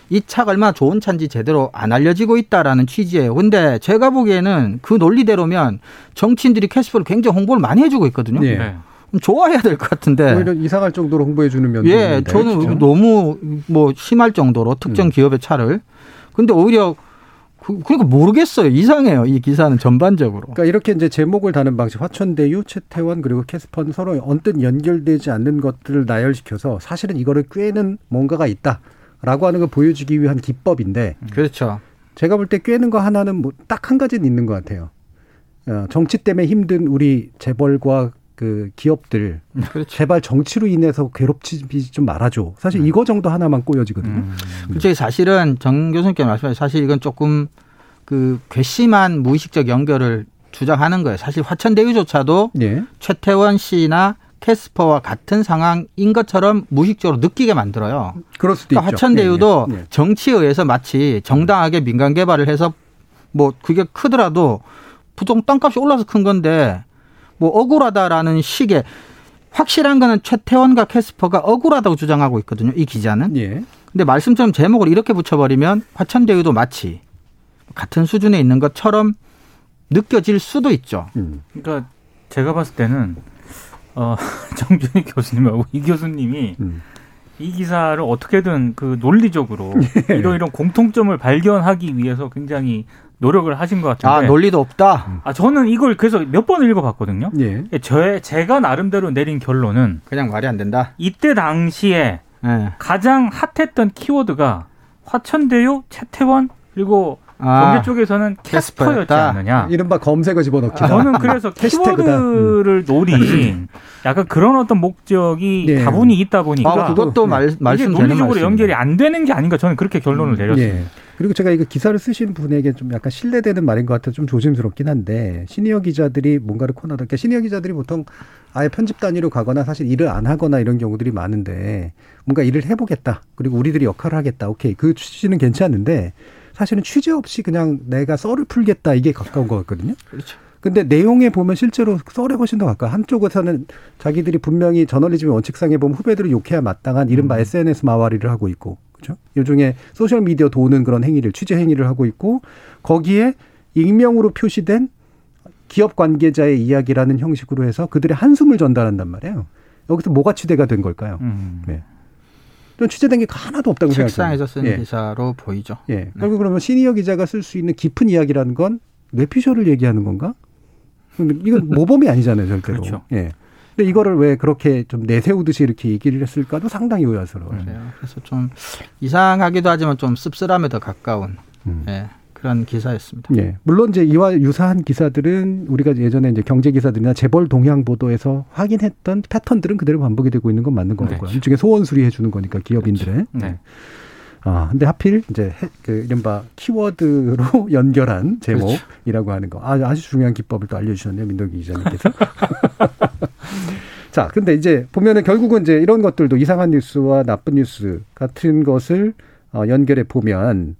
이 차가 얼마나 좋은 차인지 제대로 안 알려지고 있다라는 취지예요. 근데 제가 보기에는 그 논리대로면 정치인들이 캐스퍼를 굉장히 홍보를 많이 해주고 있거든요. 예. 네. 좋아해야 될 것 같은데. 오히려 이상할 정도로 홍보해 주는 면도 예, 있는데, 저는 그렇죠? 너무 뭐 심할 정도로 특정 음. 기업의 차를. 근데 오히려 그, 그러니까 모르겠어요. 이상해요. 이 기사는 전반적으로. 그러니까 이렇게 이제 제목을 다는 방식 화천대유, 채태원 그리고 캐스퍼는 서로 언뜻 연결되지 않는 것들을 나열시켜서 사실은 이거를 꿰는 뭔가가 있다라고 하는 걸 보여주기 위한 기법인데 그렇죠. 제가 볼 때 꿰는 거 하나는 뭐 딱 한 가지는 있는 것 같아요. 어, 정치 때문에 힘든 우리 재벌과 그 기업들 그렇죠. 제발 정치로 인해서 괴롭히지 좀 말아줘. 사실 이거 정도 하나만 꼬여지거든요. 음. 솔직히 사실은 정 교수님께 말씀하신 사실 이건 조금 그 괘씸한 무의식적 연결을 주장하는 거예요. 사실 화천대유조차도 예. 최태원 씨나 캐스퍼와 같은 상황인 것처럼 무의식적으로 느끼게 만들어요. 그럴 수도 그러니까 있죠. 화천대유도 예, 예. 정치에 의해서 마치 정당하게 민간 개발을 해서 뭐 그게 크더라도 부동 땅값이 올라서 큰 건데 뭐 억울하다라는 식의 확실한 거는 최태원과 캐스퍼가 억울하다고 주장하고 있거든요. 이 기자는. 예. 근데 말씀처럼 제목을 이렇게 붙여버리면 화천대유도 마치 같은 수준에 있는 것처럼 느껴질 수도 있죠. 음. 그러니까 제가 봤을 때는 어, (laughs) 정준희 교수님하고 이 교수님이 음. 이 기사를 어떻게든 그 논리적으로 (laughs) 예. 이런 이런 공통점을 발견하기 위해서 굉장히 노력을 하신 것 같은데 아 논리도 없다. 아, 저는 이걸 그래서 몇 번 읽어봤거든요. 예. 저 제가 나름대로 내린 결론은 그냥 말이 안 된다. 이때 당시에 예. 가장 핫했던 키워드가 화천대유, 채태원 그리고 아, 경제 쪽에서는 캐스퍼였지 캐스퍼였다. 않느냐. 이른바 검색어 집어넣기다. 저는 그래서. (laughs) 키워드를 노린 (laughs) 약간 그런 어떤 목적이 네. 다분히 있다 보니까 아, 그것도 말, 이게 말씀되는 논리적으로. 연결이 안 되는 게 아닌가 저는 그렇게 결론을 내렸습니다. 예. 그리고 제가 이거 기사를 쓰신 분에게 좀 약간 신뢰되는 말인 것 같아서 좀 조심스럽긴 한데 시니어 기자들이 뭔가를 코너다. 그러니까 시니어 기자들이 보통 아예 편집 단위로 가거나 사실 일을 안 하거나 이런 경우들이 많은데 뭔가 일을 해보겠다. 그리고 우리들이 역할을 하겠다. 오케이. 그 취지는 괜찮은데 사실은 취재 없이 그냥 내가 썰을 풀겠다 이게 가까운 것 같거든요. 그렇죠. 근데 내용에 보면 실제로 썰에 훨씬 더 가까워. 한쪽에서는 자기들이 분명히 저널리즘의 원칙상에 보면 후배들을 욕해야 마땅한 이른바 SNS 마와리를 하고 있고, 그죠? 요중에 소셜 미디어 도는 그런 행위를 취재 행위를 하고 있고 거기에 익명으로 표시된 기업 관계자의 이야기라는 형식으로 해서 그들의 한숨을 전달한단 말이에요. 여기서 뭐가 취재가 된 걸까요? 음. 네. 좀 취재된 게 하나도 없다고 생각해요. 책상에서 쓴 예. 기사로 보이죠. 예. 결국 그러면 시니어 기자가 쓸 수 있는 깊은 이야기라는 건 뇌피셜을 얘기하는 건가? 이건 모범이 아니잖아요, 절대로. 그렇죠. 예. 근데 이거를 왜 그렇게 좀 내세우듯이 이렇게 얘기를 했을까도 상당히 의아스러워요. 그래요. 그래서 좀 이상하기도 하지만 좀 씁쓸함에 더 가까운 음. 예, 그런 기사였습니다. 예. 물론 이제 이와 유사한 기사들은 우리가 예전에 이제 경제 기사들이나 재벌 동향 보도에서 확인했던 패턴들은 그대로 반복이 되고 있는 건 맞는 것 네. 같고요. 일종의 소원 수리해 주는 거니까 기업인들의. 네. 아, 근데 하필 이제 해- 그 이른바 키워드로 (laughs) 연결한 제목이라고 하는 거. 아, 아주 중요한 기법을 또 알려주셨네요, 민덕기 기자님께서. (laughs) 자, 근데 이제 보면은 결국은 이제 이런 것들도 이상한 뉴스와 나쁜 뉴스 같은 것을 어, 연결해 보면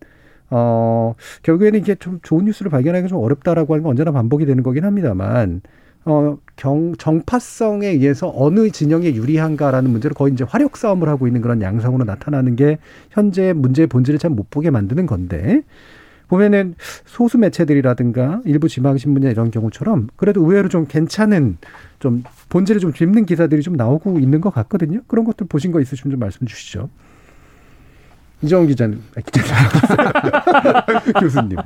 어, 결국에는 이게 좀 좋은 뉴스를 발견하기가 좀 어렵다라고 하는 건 언제나 반복이 되는 거긴 합니다만 어, 경, 정파성에 의해서 어느 진영에 유리한가라는 문제로 거의 이제 화력 싸움을 하고 있는 그런 양상으로 나타나는 게 현재 문제의 본질을 잘 못 보게 만드는 건데 보면은 소수 매체들이라든가 일부 지방신문이나 이런 경우처럼 그래도 의외로 좀 괜찮은 좀 본질을 좀 짚는 기사들이 좀 나오고 있는 것 같거든요. 그런 것들 보신 거 있으시면 좀 말씀 주시죠. 이정훈 기자님, 아, 기자님 (laughs) 교수님.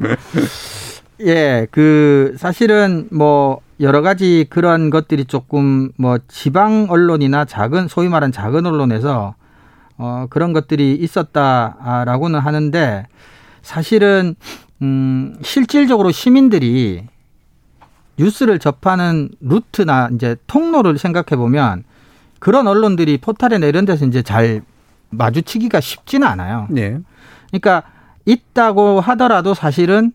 예, 그 사실은 뭐 여러 가지 그런 것들이 조금 뭐 지방 언론이나 작은 소위 말하는 작은 언론에서 어 그런 것들이 있었다라고는 하는데 사실은 음 실질적으로 시민들이 뉴스를 접하는 루트나 이제 통로를 생각해 보면 그런 언론들이 포탈이나 이런 데서 이제 잘 마주치기가 쉽지는 않아요. 네. 그러니까 있다고 하더라도 사실은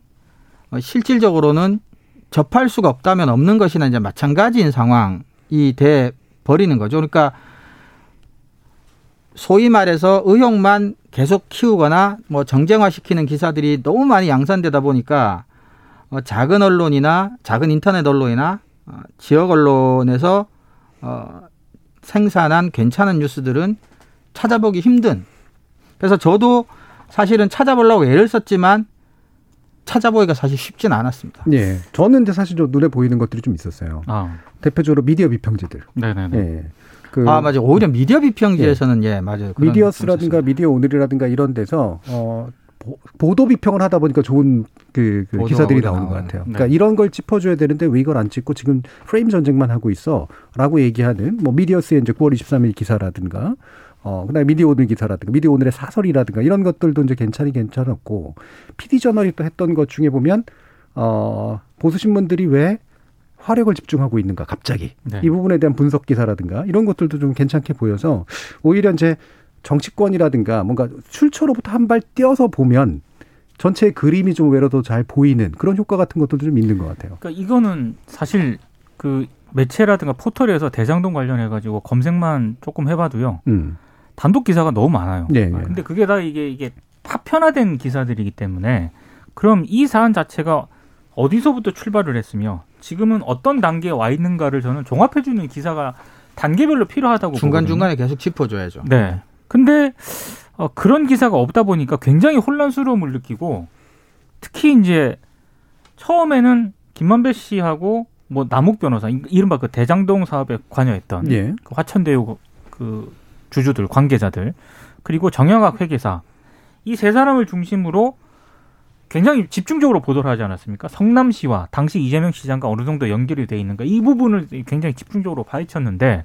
어, 실질적으로는 접할 수가 없다면 없는 것이나 이제 마찬가지인 상황이 돼 버리는 거죠. 그러니까 소위 말해서 의혹만 계속 키우거나 뭐 정쟁화시키는 기사들이 너무 많이 양산되다 보니까 어, 작은 언론이나 작은 인터넷 언론이나 어, 지역 언론에서 어, 생산한 괜찮은 뉴스들은 찾아보기 힘든. 그래서 저도 사실은 찾아보려고 애를 썼지만 찾아보기가 사실 쉽지는 않았습니다. 예. 저는 근데 사실 좀 눈에 보이는 것들이 좀 있었어요. 아, 대표적으로 미디어 비평지들. 네네네. 예. 그 아 맞아요. 오히려 미디어 비평지에서는 예, 맞아요. 그런 미디어스라든가. 미디어 오늘이라든가 이런 데서 어 보- 보도 비평을 하다 보니까 좋은 그, 그 기사들이 나오는 것. 같아요. 네. 그러니까 이런 걸 짚어줘야 되는데 왜 이걸 안 찍고 지금 프레임 전쟁만 하고 있어 라고 얘기하는 뭐 미디어스의 이제 9월 23일 기사라든가 어 그다음에 미디어 오늘 기사라든가 미디어 오늘의 사설이라든가 이런 것들도 이제 괜찮이 괜찮았고 PD 저널이 또 했던 것 중에 보면 어 보수 신문들이 왜 화력을 집중하고 있는가 갑자기 네. 이 부분에 대한 분석 기사라든가 이런 것들도 좀 괜찮게 보여서 오히려 이제 정치권이라든가 뭔가 출처로부터 한발 띄어서 보면 전체 그림이 좀 외로 더잘 보이는 그런 효과 같은 것들도 좀 있는 것 같아요. 그러니까 이거는 사실 그 매체라든가 포털에서 대장동 관련해 가지고 검색만 조금 해봐도요 음. 단독 기사가 너무 많아요. 예, 예. 근데 그게 다 이게 이게 파편화된 기사들이기 때문에 그럼 이 사안 자체가 어디서부터 출발을 했으며 지금은 어떤 단계에 와 있는가를 저는 종합해 주는 기사가 단계별로 필요하다고 중간. 중간에 계속 짚어줘야죠. 네. 근데 어, 그런 기사가 없다 보니까 굉장히 혼란스러움을 느끼고 특히 이제 처음에는 김만배 씨하고 뭐 남욱 변호사 이- 이른바 그 대장동 사업에 관여했던 예. 그 화천대유 그 주주들 관계자들 그리고 정영학 회계사 이 세 사람을 중심으로 굉장히 집중적으로 보도를 하지 않았습니까? 성남시와 당시 이재명 시장과 어느 정도 연결이 돼 있는가 이 부분을 굉장히 집중적으로 파헤쳤는데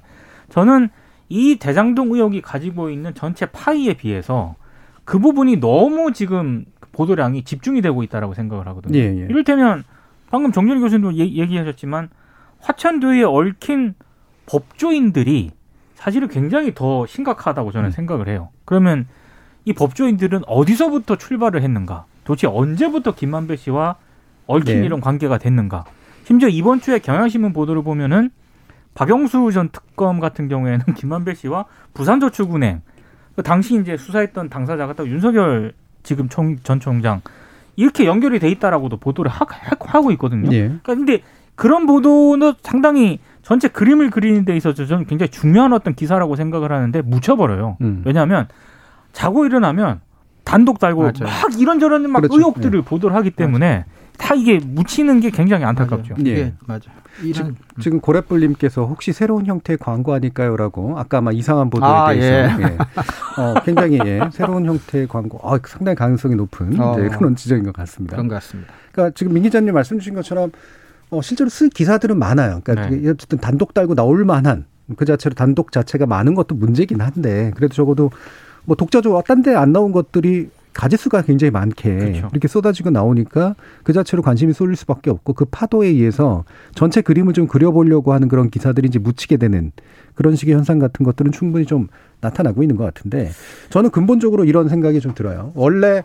저는 이 대장동 의혹이 가지고 있는 전체 파이에 비해서 그 부분이 너무 지금 보도량이 집중이 되고 있다라고 생각을 하거든요. 예, 예. 이를테면 방금 정준희 교수님도 얘- 얘기하셨지만 화천도에 얽힌 법조인들이 사실은 굉장히 더 심각하다고 저는 음. 생각을 해요. 그러면 이 법조인들은 어디서부터 출발을 했는가? 도대체 언제부터 김만배 씨와 얽힌 네. 이런 관계가 됐는가? 심지어 이번 주에 경향신문 보도를 보면은 박영수 전 특검 같은 경우에는 (laughs) 김만배 씨와 부산저축은행 그 당시 이제 수사했던 당사자가 또 윤석열 지금 총, 전 총장 이렇게 연결이 돼 있다라고도 보도를 하, 고 있거든요. 예. 그러니까 근데 그런 보도는 상당히 전체 그림을 그리는 데 있어서 저는 굉장히 중요한 어떤 기사라고 생각을 하는데 묻혀버려요. 음. 왜냐하면 자고 일어나면 단독 달고 맞아요. 막 이런저런 막 그렇죠. 의혹들을 보도를 하기 때문에 다 이게 묻히는 게 굉장히 안타깝죠. 맞아요. 예. 예, 맞아요. 이런 지금 고래뿔님께서 혹시 새로운 형태의 광고 아닐까요라고 아까 막 이상한 보도에 아, 대해서 예. 어, 굉장히 예, 새로운 형태의 광고 아, 상당히 가능성이 높은 어. 네, 그런 지적인 것 같습니다. 그런 것 같습니다. 그러니까 지금 민 기자님 말씀 주신 것처럼 어, 실제로 쓸 기사들은 많아요. 그러니까 네. 어쨌든 단독 달고 나올 만한 그 자체로 단독 자체가 많은 것도 문제긴 한데 그래도 적어도 뭐 독자적으로 딴 데 안 나온 것들이 가지수가 굉장히 많게 그렇죠. 이렇게 쏟아지고 나오니까 그 자체로 관심이 쏠릴 수밖에 없고 그 파도에 의해서 전체 그림을 좀 그려보려고 하는 그런 기사들이 이제 묻히게 되는 그런 식의 현상 같은 것들은 충분히 좀 나타나고 있는 것 같은데 저는 근본적으로 이런 생각이 좀 들어요. 원래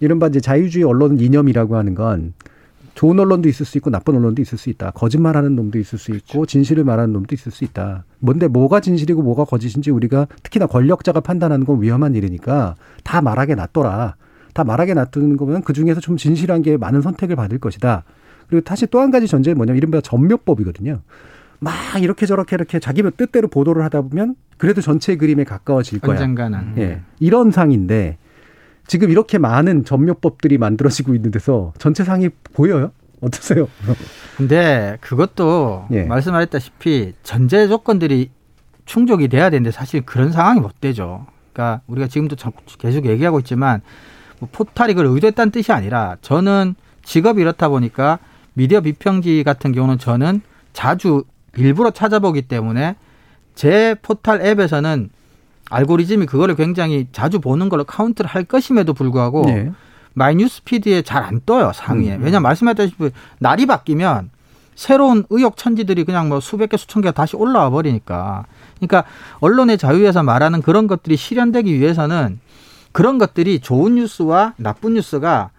이른바 이제 자유주의 언론 이념이라고 하는 건 좋은 언론도 있을 수 있고 나쁜 언론도 있을 수 있다. 거짓말하는 놈도 있을 수 있고 진실을 말하는 놈도 있을 수 있다. 뭔데 뭐가 진실이고 뭐가 거짓인지 우리가 특히나 권력자가 판단하는 건 위험한 일이니까 다 말하게 놔둬라. 다 말하게 놔두는 거면 그 중에서 좀 진실한 게 많은 선택을 받을 것이다. 그리고 다시 또 한 가지 전제는 뭐냐면 이른바 전묘법이거든요. 막 이렇게 저렇게 이렇게 자기 뜻대로 보도를 하다 보면 그래도 전체 그림에 가까워질 거야. 언젠가는 예. 이런 상인데 지금 이렇게 많은 전묘법들이 만들어지고 있는 데서 전체 상이 보여요? 어떠세요? 근데 그것도 예. 말씀하셨다시피 전제 조건들이 충족이 돼야 되는데 사실 그런 상황이 못 되죠. 그러니까 우리가 지금도 계속 얘기하고 있지만 뭐 포탈이 그걸 의도했다는 뜻이 아니라 저는 직업이 이렇다 보니까 미디어 비평지 같은 경우는 저는 자주 일부러 찾아보기 때문에 제 포탈 앱에서는 알고리즘이 그거를 굉장히 자주 보는 걸로 카운트를 할 것임에도 불구하고 네. 많이 뉴스 피드에 잘 안 떠요 상위에. 음. 왜냐면 말씀하셨다시피 날이 바뀌면 새로운 의혹 천지들이 그냥 뭐 수백 개 수천 개가 다시 올라와 버리니까. 그러니까 언론의 자유에서 말하는 그런 것들이 실현되기 위해서는 그런 것들이 좋은 뉴스와 나쁜 뉴스가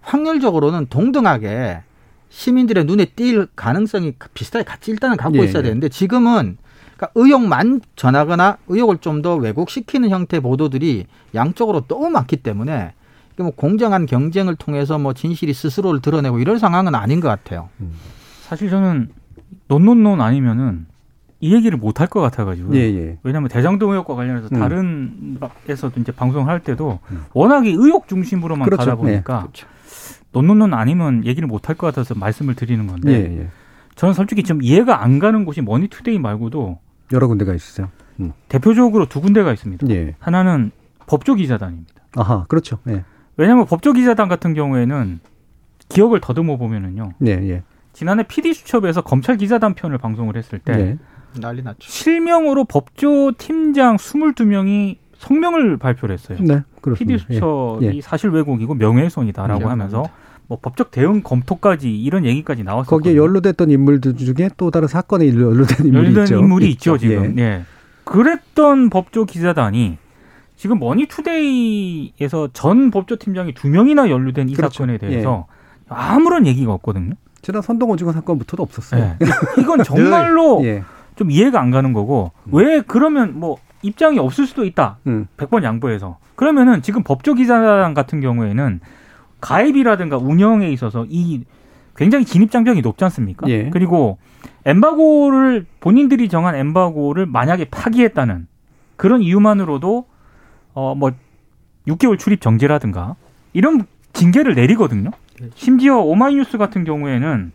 확률적으로는 동등하게 시민들의 눈에 띌 가능성이 비슷하게 같이 일단은 갖고 예, 있어야 예. 되는데 지금은 그러니까 의혹만 전하거나 의혹을 좀 더 왜곡시키는 형태의 보도들이 양쪽으로 너무 많기 때문에 뭐 공정한 경쟁을 통해서 뭐 진실이 스스로를 드러내고 이럴 상황은 아닌 것 같아요. 음. 사실 저는 논논논 아니면은 이 얘기를 못 할 것 같아가지고. 예, 예. 왜냐하면 대장동 의혹과 관련해서 음. 다른 에서도 이제 방송할 때도 음. 워낙에 의혹 중심으로만 그렇죠. 가다 보니까 네. 그렇죠. 논논논 아니면 얘기를 못 할 것 같아서 말씀을 드리는 건데. 예, 예. 저는 솔직히 좀 이해가 안 가는 곳이 머니투데이 말고도 여러 군데가 있으세요. 음. 대표적으로 두 군데가 있습니다. 예. 하나는 법조 기자단입니다. 아하, 그렇죠. 예. 왜냐하면 법조 기자단 같은 경우에는 기억을 더듬어 보면은요. 예, 예. 지난해 PD 수첩에서 검찰 기자단 편을 방송을 했을 때 네. 난리 났죠. 실명으로 법조 팀장 22명이 성명을 발표를 했어요. 네, 그렇습니다. PD 수첩이 예, 예. 사실 왜곡이고 명예훼손이다라고 예, 하면서 뭐 법적 대응 검토까지 이런 얘기까지 나왔어요. 거기에 연루됐던 인물들 중에 또 다른 사건에 연루된 인물이 연루된 있죠. 인물이 있죠, 지금. 예. 예. 그랬던 법조 기자단이 지금 머니투데이에서 전 법조팀장이 두 명이나 연루된 이 그렇죠. 사건에 대해서 예. 아무런 얘기가 없거든요. 지난 선동 오징어 사건부터도 없었어요. 네. 이건 정말로 (laughs) 예. 좀 이해가 안 가는 거고 음. 왜 그러면 뭐 입장이 없을 수도 있다. 음. 100번 양보해서. 그러면은 지금 법조 기자단 같은 경우에는 가입이라든가 운영에 있어서 이 굉장히 진입장벽이 높지 않습니까? 예. 그리고 엠바고를 본인들이 정한 엠바고를 만약에 파기했다는 그런 이유만으로도 어 뭐 6개월 출입 정지라든가 이런 징계를 내리거든요. 심지어 오마이뉴스 같은 경우에는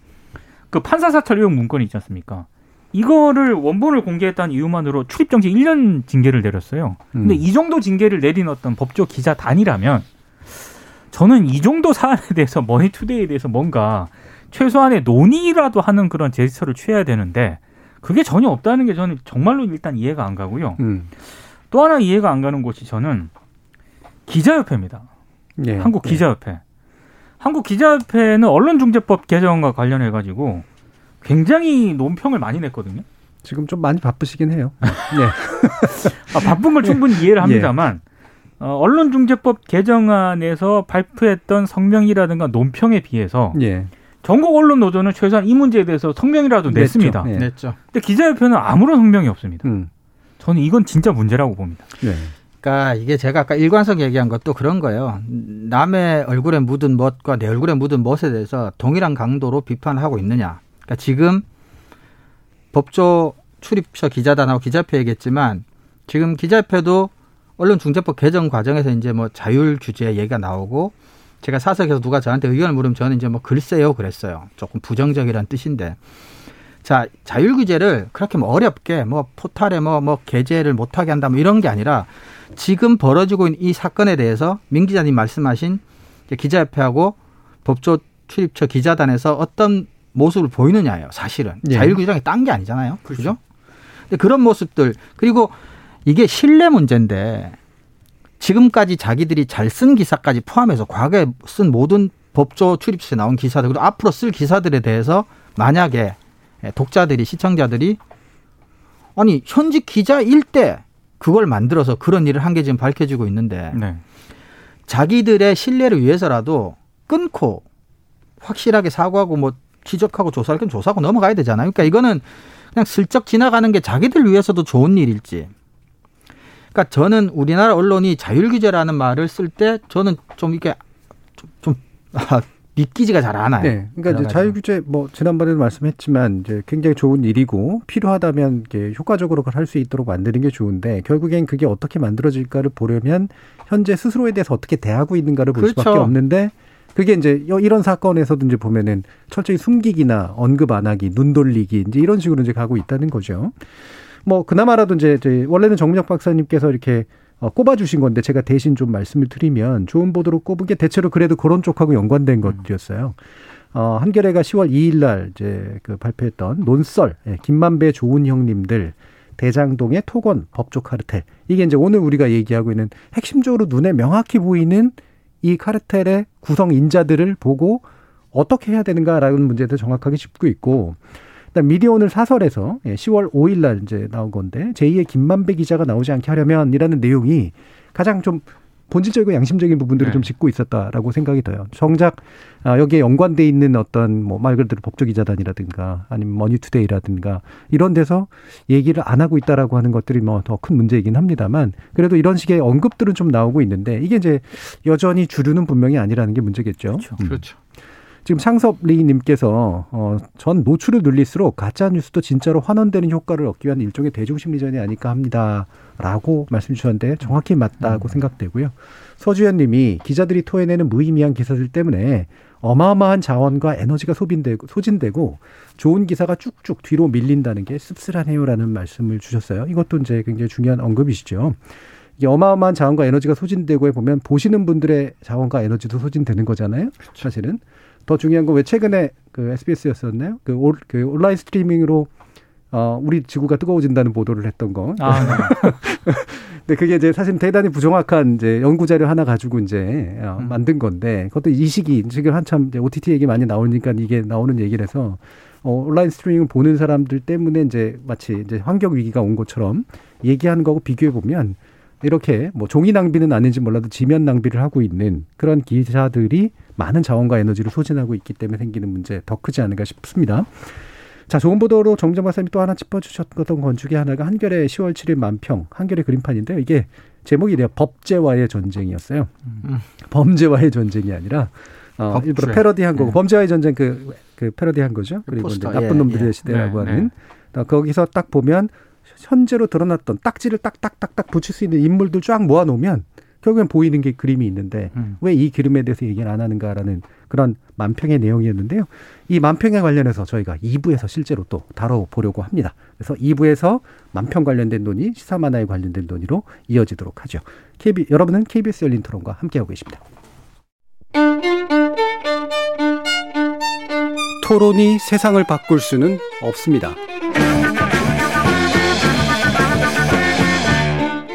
그 판사 사찰 의혹 문건이 있지 않습니까? 이거를 원본을 공개했다는 이유만으로 출입 정지 1년 징계를 내렸어요. 근데 음. 이 정도 징계를 내린 어떤 법조 기자단이라면 저는 이 정도 사안에 대해서 머니투데이에 대해서 뭔가 최소한의 논의라도 하는 그런 제스처를 취해야 되는데 그게 전혀 없다는 게 저는 정말로 일단 이해가 안 가고요. 음. 또 하나 이해가 안 가는 곳이 저는 기자협회입니다. 예. 한국 기자협회. 예. 한국 기자협회는 언론중재법 개정과 관련해 가지고 굉장히 논평을 많이 냈거든요. 지금 좀 많이 바쁘시긴 해요. 네. (laughs) 아, 바쁜 걸 충분히 이해를 합니다만 어, 언론중재법 개정안에서 발표했던 성명이라든가 논평에 비해서 예. 전국 언론 노조는 최소한 이 문제에 대해서 성명이라도 냈습니다. 냈죠. 예. 냈죠. 근데 기자협회는 아무런 성명이 없습니다. 음. 저는 이건 진짜 문제라고 봅니다. 네. 그러니까 이게 제가 아까 일관성 얘기한 것도 그런 거예요. 남의 얼굴에 묻은 멋과 내 얼굴에 묻은 멋에 대해서 동일한 강도로 비판하고 있느냐. 그러니까 지금 법조 출입처 기자단하고 기자협회 얘기했지만 지금 기자협회도 언론중재법 개정 과정에서 이제 뭐 자율 규제 얘기가 나오고 제가 사석에서 누가 저한테 의견을 물으면 저는 이제 뭐 글쎄요 그랬어요. 조금 부정적이라는 뜻인데. 자, 자율 규제를 그렇게 뭐 어렵게 뭐 포탈에 뭐, 뭐 게재를 못 하게 한다 뭐 이런 게 아니라 지금 벌어지고 있는 이 사건에 대해서 민 기자님 말씀하신 기자협회하고 법조 출입처 기자단에서 어떤 모습을 보이느냐예요. 사실은 예. 자율 규정이 딴 게 아니잖아요. 그렇죠. 그죠? 근데 그런 모습들 그리고 이게 신뢰 문제인데 지금까지 자기들이 잘 쓴 기사까지 포함해서 과거에 쓴 모든 법조 출입처에 나온 기사들 그리고 앞으로 쓸 기사들에 대해서 만약에 독자들이 시청자들이 아니 현직 기자일 때 그걸 만들어서 그런 일을 한 게 지금 밝혀지고 있는데 네. 자기들의 신뢰를 위해서라도 끊고 확실하게 사과하고 뭐 기적하고 조사할 건 조사하고 넘어가야 되잖아요. 그러니까 이거는 그냥 슬쩍 지나가는 게 자기들 위해서도 좋은 일일지. 그러니까 저는 우리나라 언론이 자율 규제라는 말을 쓸 때 저는 좀 이게 좀, 좀 아, 믿기지가 잘 않아요. 네. 그러니까 이제 자율 규제 뭐 지난번에도 말씀했지만 이제 굉장히 좋은 일이고 필요하다면 이렇게 효과적으로 그걸 할 수 있도록 만드는 게 좋은데 결국엔 그게 어떻게 만들어질까를 보려면 현재 스스로에 대해서 어떻게 대하고 있는가를 볼 그렇죠. 수밖에 없는데 그게 이제 이런 사건에서도 이제 보면은 철저히 숨기기나 언급 안 하기, 눈 돌리기 이제 이런 식으로 이제 가고 있다는 거죠. 뭐 그나마라도 이제, 이제 원래는 정민혁 박사님께서 이렇게 어, 꼽아주신 건데 제가 대신 좀 말씀을 드리면 좋은 보도로 꼽은 게 대체로 그래도 그런 쪽하고 연관된 것들이었어요. 어, 한겨레가 10월 2일 날 이제 그 발표했던 논설, 예, 김만배 좋은 형님들 대장동의 토건 법조 카르텔. 이게 이제 오늘 우리가 얘기하고 있는 핵심적으로 눈에 명확히 보이는 이 카르텔의 구성 인자들을 보고 어떻게 해야 되는가라는 문제도 정확하게 짚고 있고 그다음 미디어 오늘 사설에서 10월 예, 5일 날 이제 나온 건데 제2의 김만배 기자가 나오지 않게 하려면이라는 내용이 가장 좀 본질적이고 양심적인 부분들을 네. 좀 짚고 있었다라고 생각이 돼요. 정작 아, 여기에 연관돼 있는 어떤 뭐 말 그대로 법조기자단이라든가 아니면 머니투데이라든가 이런 데서 얘기를 안 하고 있다라고 하는 것들이 뭐 더 큰 문제이긴 합니다만 그래도 이런 식의 언급들은 좀 나오고 있는데 이게 이제 여전히 주류는 분명히 아니라는 게 문제겠죠. 그렇죠. 음. 그렇죠. 지금 상섭리님께서 어, 전 노출을 늘릴수록 가짜 뉴스도 진짜로 환원되는 효과를 얻기 위한 일종의 대중심리전이 아닐까 합니다라고 말씀 주셨는데 정확히 맞다고 음. 생각되고요. 서주현님이 기자들이 토해내는 무의미한 기사들 때문에 어마어마한 자원과 에너지가 소빈되고 소진되고 좋은 기사가 쭉쭉 뒤로 밀린다는 게 씁쓸하네요라는 말씀을 주셨어요. 이것도 이제 굉장히 중요한 언급이시죠. 이게 어마어마한 자원과 에너지가 소진되고에 보면 보시는 분들의 자원과 에너지도 소진되는 거잖아요. 그렇죠. 사실은 더 중요한 건 왜 최근에 그 SBS였었나요? 그, 올, 그 온라인 스트리밍으로 어, 우리 지구가 뜨거워진다는 보도를 했던 거. 아, 네. (laughs) 근데 그게 이제 사실 대단히 부정확한 이제 연구 자료 하나 가지고 이제 어, 음. 만든 건데 그것도 이 시기 지금 한참 이제 OTT 얘기 많이 나오니까 이게 나오는 얘기라서 어, 온라인 스트리밍을 보는 사람들 때문에 이제 마치 이제 환경 위기가 온 것처럼 얘기하는 거하고 비교해 보면 이렇게 뭐 종이 낭비는 아닌지 몰라도 지면 낭비를 하고 있는 그런 기자들이 많은 자원과 에너지를 소진하고 있기 때문에 생기는 문제 더 크지 않을까 싶습니다. 자, 좋은 보도로 정정 박사님이 또 하나 짚어주셨던 건 중에 하나가 한겨레 10월 7일 만평, 한겨레 그림판인데요. 이게 제목이 이래요. 법제와의 전쟁이었어요. 음. 범죄와의 전쟁이 아니라 어, 일부러 패러디한 거고 네. 범죄와의 전쟁 그, 그 패러디한 거죠. 그리고 포스터. 이제 나쁜 예, 놈들의 예. 시대라고 네, 하는 네. 거기서 딱 보면 현재로 드러났던 딱지를 딱딱딱딱 붙일 수 있는 인물들 쫙 모아놓으면 결국엔 보이는 게 그림이 있는데 음. 왜이 그림에 대해서 얘기를 안 하는가라는 그런 만평의 내용이었는데요. 이 만평에 관련해서 저희가 2부에서 실제로 또 다뤄보려고 합니다. 그래서 2부에서 만평 관련된 논의, 시사 만화에 관련된 논의로 이어지도록 하죠. KB, 여러분은 KBS 열린 토론과 함께하고 계십니다. 토론이 세상을 바꿀 수는 없습니다.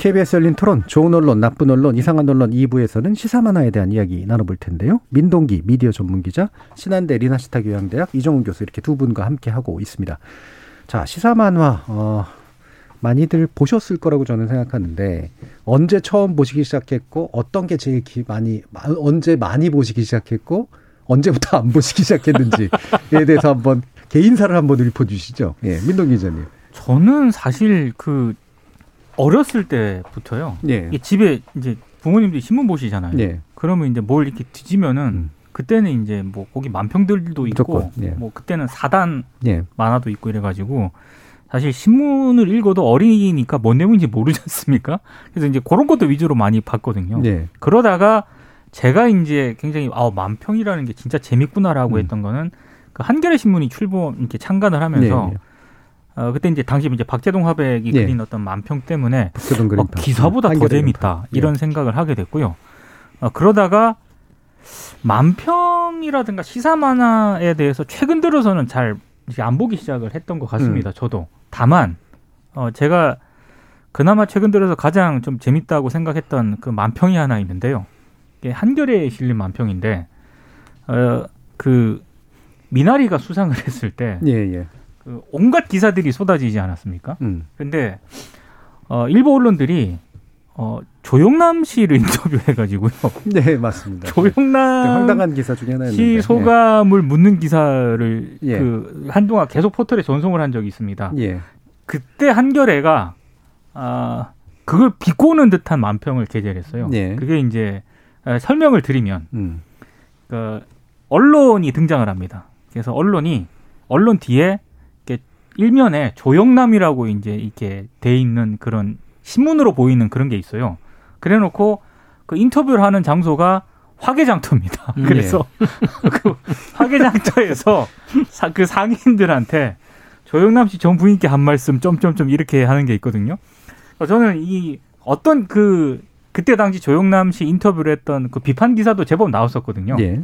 KBS 열린 토론, 좋은 언론, 나쁜 언론, 이상한 언론 2부에서는 시사 만화에 대한 이야기 나눠볼 텐데요. 민동기 미디어 전문기자, 신한대 리나시타 교양대학 이정훈 교수 이렇게 두 분과 함께 하고 있습니다. 자, 시사 만화, 어, 많이들 보셨을 거라고 저는 생각하는데, 언제 처음 보시기 시작했고, 어떤 게 제일 많이, 언제 많이 보시기 시작했고, 언제부터 안 보시기 시작했는지에 대해서 한번 개인사를 한번 읊어주시죠. 예, 민동기 기자님. 저는 사실 그 어렸을 때부터요. 예. 집에 이제 부모님들이 신문 보시잖아요. 예. 그러면 이제 뭘 이렇게 뒤지면은 음. 그때는 이제 뭐 거기 만평들도 있고 예. 뭐 그때는 사단 예. 만화도 있고 이래가지고 사실 신문을 읽어도 어린이니까 뭔 내용인지 모르지 않습니까? 그래서 이제 그런 것도 위주로 많이 봤거든요. 예. 그러다가 제가 이제 굉장히 아 만평이라는 게 진짜 재밌구나라고 음. 했던 거는 그 한겨레 신문이 출범 이렇게 창간을 하면서 예, 예. 어, 그때 이제 당시 이제 박재동 화백이 예. 그린 어떤 만평 때문에 어, 기사보다 더 재밌다 예. 이런 생각을 하게 됐고요. 어, 그러다가 만평이라든가 시사 만화에 대해서 최근 들어서는 잘 안 보기 시작을 했던 것 같습니다. 음. 저도 다만 어, 제가 그나마 최근 들어서 가장 좀 재밌다고 생각했던 그 만평이 하나 있는데요. 이게 한겨레에 실린 만평인데 어, 그 미나리가 수상을 (laughs) 했을 때 예, 예. 그 온갖 기사들이 쏟아지지 않았습니까? 음. 근데 어 일부 언론들이 어 조영남 씨를 (laughs) 인터뷰해가지고요. 네 맞습니다. 조영남 네, 황당한 기사 중에 하나였는데 씨 소감을 예. 묻는 기사를 예. 그 한동안 계속 포털에 전송을 한 적이 있습니다. 예. 그때 한겨레가 아 그걸 비꼬는 듯한 만평을 게재를 했어요. 예. 그게 이제 에, 설명을 드리면 음. 그 언론이 등장을 합니다. 그래서 언론이 언론 뒤에 일면에 조영남이라고 이제 이렇게 돼 있는 그런 신문으로 보이는 그런 게 있어요. 그래놓고 그 인터뷰를 하는 장소가 화개장터입니다. 음, 그래서 (laughs) 그 화개장터에서 사- 그 상인들한테 조영남 씨 전 부인께 한 말씀 점점점 이렇게 하는 게 있거든요. 저는 이 어떤 그 그때 당시 조영남 씨 인터뷰를 했던 그 비판 기사도 제법 나왔었거든요. 예.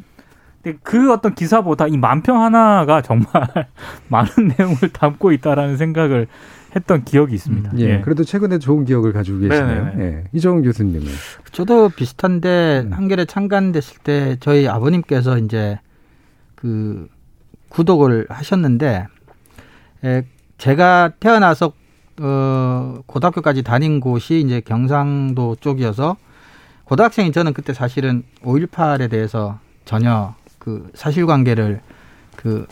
근데 그 어떤 기사보다 이 만평 하나가 정말 (laughs) 많은 내용을 담고 있다라는 생각을 했던 기억이 있습니다. 예. 그래도 최근에 좋은 기억을 가지고 계시네요. 예. 이정훈 교수님은. 저도 비슷한데 음. 한겨레 창간됐을 때 저희 아버님께서 이제 그 구독을 하셨는데 에, 제가 태어나서 어 고등학교까지 다닌 곳이 이제 경상도 쪽이어서 고등학생이 저는 그때 사실은 5.18에 대해서 전혀 그 사실관계를 그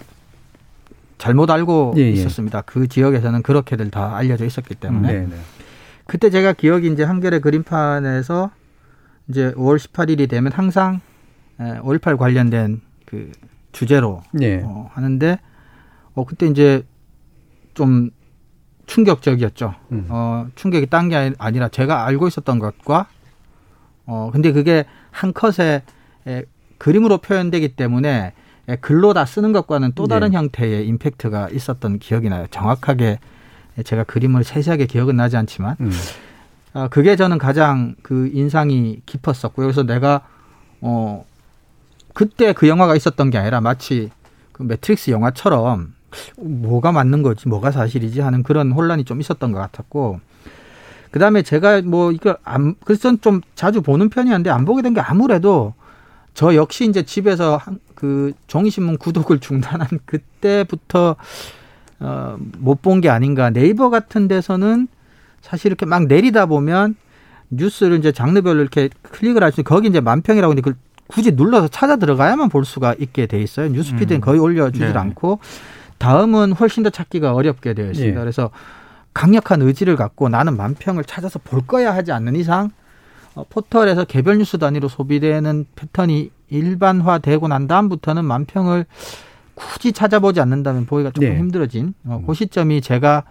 잘못 알고 예, 예. 있었습니다. 그 지역에서는 그렇게들 다 알려져 있었기 때문에 네, 네. 그때 제가 기억이 이제 한겨레 그림판에서 이제 5월 18일이 되면 항상 5.18 관련된 그 주제로 예. 어, 하는데 어 그때 이제 좀 충격적이었죠. 음. 어 충격이 딴 게 아니라 제가 알고 있었던 것과 어 근데 그게 한 컷에 에, 그림으로 표현되기 때문에 에, 글로 다 쓰는 것과는 또 다른 네. 형태의 임팩트가 있었던 기억이 나요. 정확하게 제가 그림을 세세하게 기억은 나지 않지만 음. 아, 그게 저는 가장 그 인상이 깊었었고요. 그래서 내가 어 그때 그 영화가 있었던 게 아니라 마치 그 매트릭스 영화처럼 뭐가 맞는 거지, 뭐가 사실이지 하는 그런 혼란이 좀 있었던 것 같았고. 그 다음에 제가 뭐 이거 안, 그래서 좀 자주 보는 편이었는데 안 보게 된 게 아무래도 저 역시 이제 집에서 한, 그 종이신문 구독을 중단한 (laughs) 그때부터 어, 못 본 게 아닌가. 네이버 같은 데서는 사실 이렇게 막 내리다 보면 뉴스를 이제 장르별로 이렇게 클릭을 할수 있는 거기 이제 만평이라고 하는데 그걸 굳이 눌러서 찾아 들어가야만 볼 수가 있게 돼 있어요. 뉴스피드는 음. 거의 올려주질 네. 않고 다음은 훨씬 더 찾기가 어렵게 되어 있습니다. 예. 그래서 강력한 의지를 갖고 나는 만평을 찾아서 볼 거야 하지 않는 이상 어, 포털에서 개별 뉴스 단위로 소비되는 패턴이 일반화되고 난 다음부터는 만평을 굳이 찾아보지 않는다면 보기가 조금 네. 힘들어진 어, 그 시점이 제가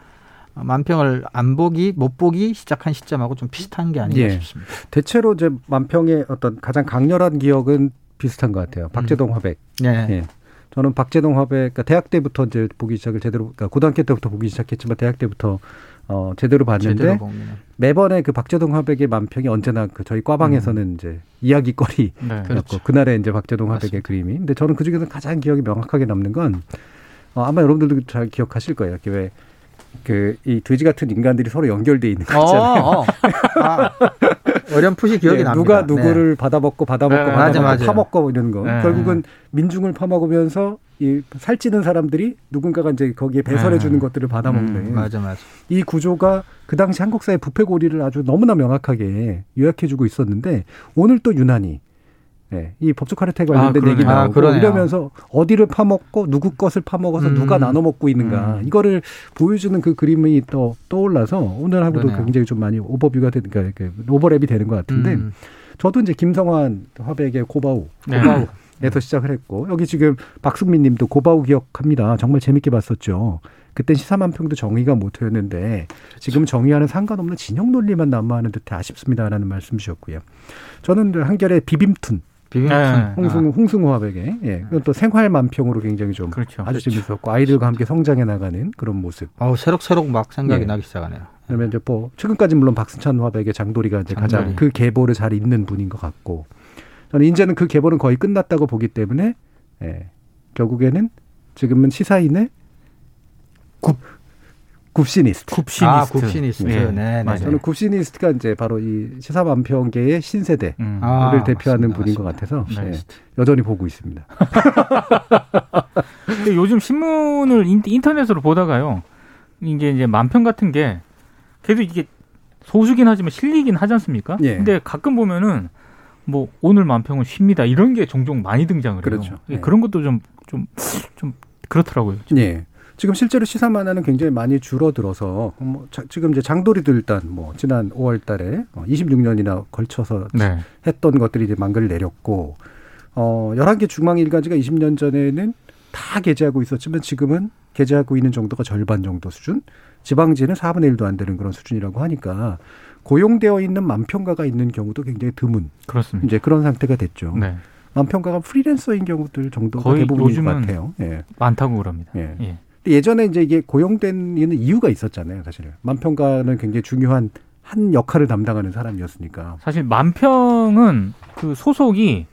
만평을 안 보기 못 보기 시작한 시점하고 좀 비슷한 게 아닌가 예. 싶습니다. 대체로 이제 만평의 어떤 가장 강렬한 기억은 비슷한 것 같아요. 박재동 화백. 네. 예. 저는 박재동 화백, 그러니까 대학 때부터 이제 보기 시작을 제대로, 그러니까 고등학교 때부터 보기 시작했지만 대학 때부터 어 제대로 봤는데 제대로 매번에 그 박재동 화백의 만평이 언제나 그 저희 과방에서는 이제 이야기거리 네. 그렇죠. 그날의 이제 박재동 화백의 맞습니다. 그림이. 근데 저는 그 중에서 가장 기억이 명확하게 남는 건 어, 아마 여러분들도 잘 기억하실 거예요. 이렇게 왜 그이 돼지 같은 인간들이 서로 연결돼 있는 거 있잖아요. 어, 어. 아, 어렴풋이 기억이 네, 납니다. 누가 네. 누구를 받아먹고 받아먹고 네, 받아먹고 맞아. 파먹고 이런 거. 네. 결국은 민중을 파먹으면서 이 살찌는 사람들이 누군가가 이제 거기에 배설해 주는 네. 것들을 받아먹는 음, 맞아 맞아. 이 구조가 그 당시 한국 사회 부패 고리를 아주 너무나 명확하게 요약해 주고 있었는데 오늘 또 유난히 예, 이 법조 카르텔 관련된 아. 얘기 아, 나오고 그러네요. 이러면서 어디를 파먹고 누구 것을 파먹어서 음. 누가 나눠 먹고 있는가 음. 이거를 보여주는 그 그림이 또 떠올라서 오늘 하고도 그러네요. 굉장히 좀 많이 오버뷰가 되는 그러니까 그 오버랩이 되는 것 같은데 음. 저도 이제 김성환 화백의 고바우 네. 고바우 (laughs) 에서 시작을 했고 여기 지금 박승민 님도 고바우 기억합니다. 정말 재밌게 봤었죠. 그땐 시사만평도 정의가 모토였는데 지금 정의와는 상관없는 진영 논리만 난무하는 듯해 아쉽습니다라는 말씀 주셨고요. 저는 한결의 비빔툰 비빔 네. 홍승 홍승호 화백의 예, 또 생활 만평으로 굉장히 좀 그렇죠. 아주 재밌었고 아이들과 함께 성장해 나가는 그런 모습. 어우 새록새록 막 생각이 예. 나기 시작하네요. 그다음에 이제 뭐 최근까지 물론 박승찬 화백의 장도리가 이제 가장 장도리. 그 계보를 잘 잇는 분인 것 같고 저는 이제는 그 계보는 거의 끝났다고 보기 때문에 예, 결국에는 지금은 시사인의 굽 굽시니스트. 굽시니스트. 아, 굽시니스트. 예, 네, 네. 맞아요. 저는 굽시니스트가 이제 바로 이 시사만평계의 신세대를 음. 아, 대표하는 맞습니다, 분인 것 맞습니다. 같아서 네. 예, 여전히 보고 있습니다. (laughs) 근데 요즘 신문을 인- 인터넷으로 보다가요. 이게 이제 만평 같은 게 그래도 이게 소수긴 하지만 실리긴 하지 않습니까? 예. 근데 가끔 보면은 뭐 오늘 만평은 쉽니다. 이런 게 종종 많이 등장을 해요. 그렇죠. 예, 예. 그런 것도 좀좀 좀 그렇더라고요. 예. 지금 실제로 시사 만화는 굉장히 많이 줄어들어서 뭐 자, 지금 이제 장도리도 일단 뭐 지난 5월달에 26년이나 걸쳐서 네. 했던 것들이 이제 만글 내렸고 어 11개 중앙 일간지가 20년 전에는 다 게재하고 있었지만 지금은 게재하고 있는 정도가 절반 정도 수준. 지방지는 4분의 1도 안 되는 그런 수준이라고 하니까 고용되어 있는 만평가가 있는 경우도 굉장히 드문 그렇습니다. 이제 그런 상태가 됐죠. 네. 만평가가 프리랜서인 경우들 정도가 거의 대부분인 것 같아요. 예. 많다고 그럽니다. 예. 예. 예전에 이제 이게 고용된 이는 이유가 있었잖아요, 사실. 만평가는 굉장히 중요한 한 역할을 담당하는 사람이었으니까. 사실 만평은 그 소속이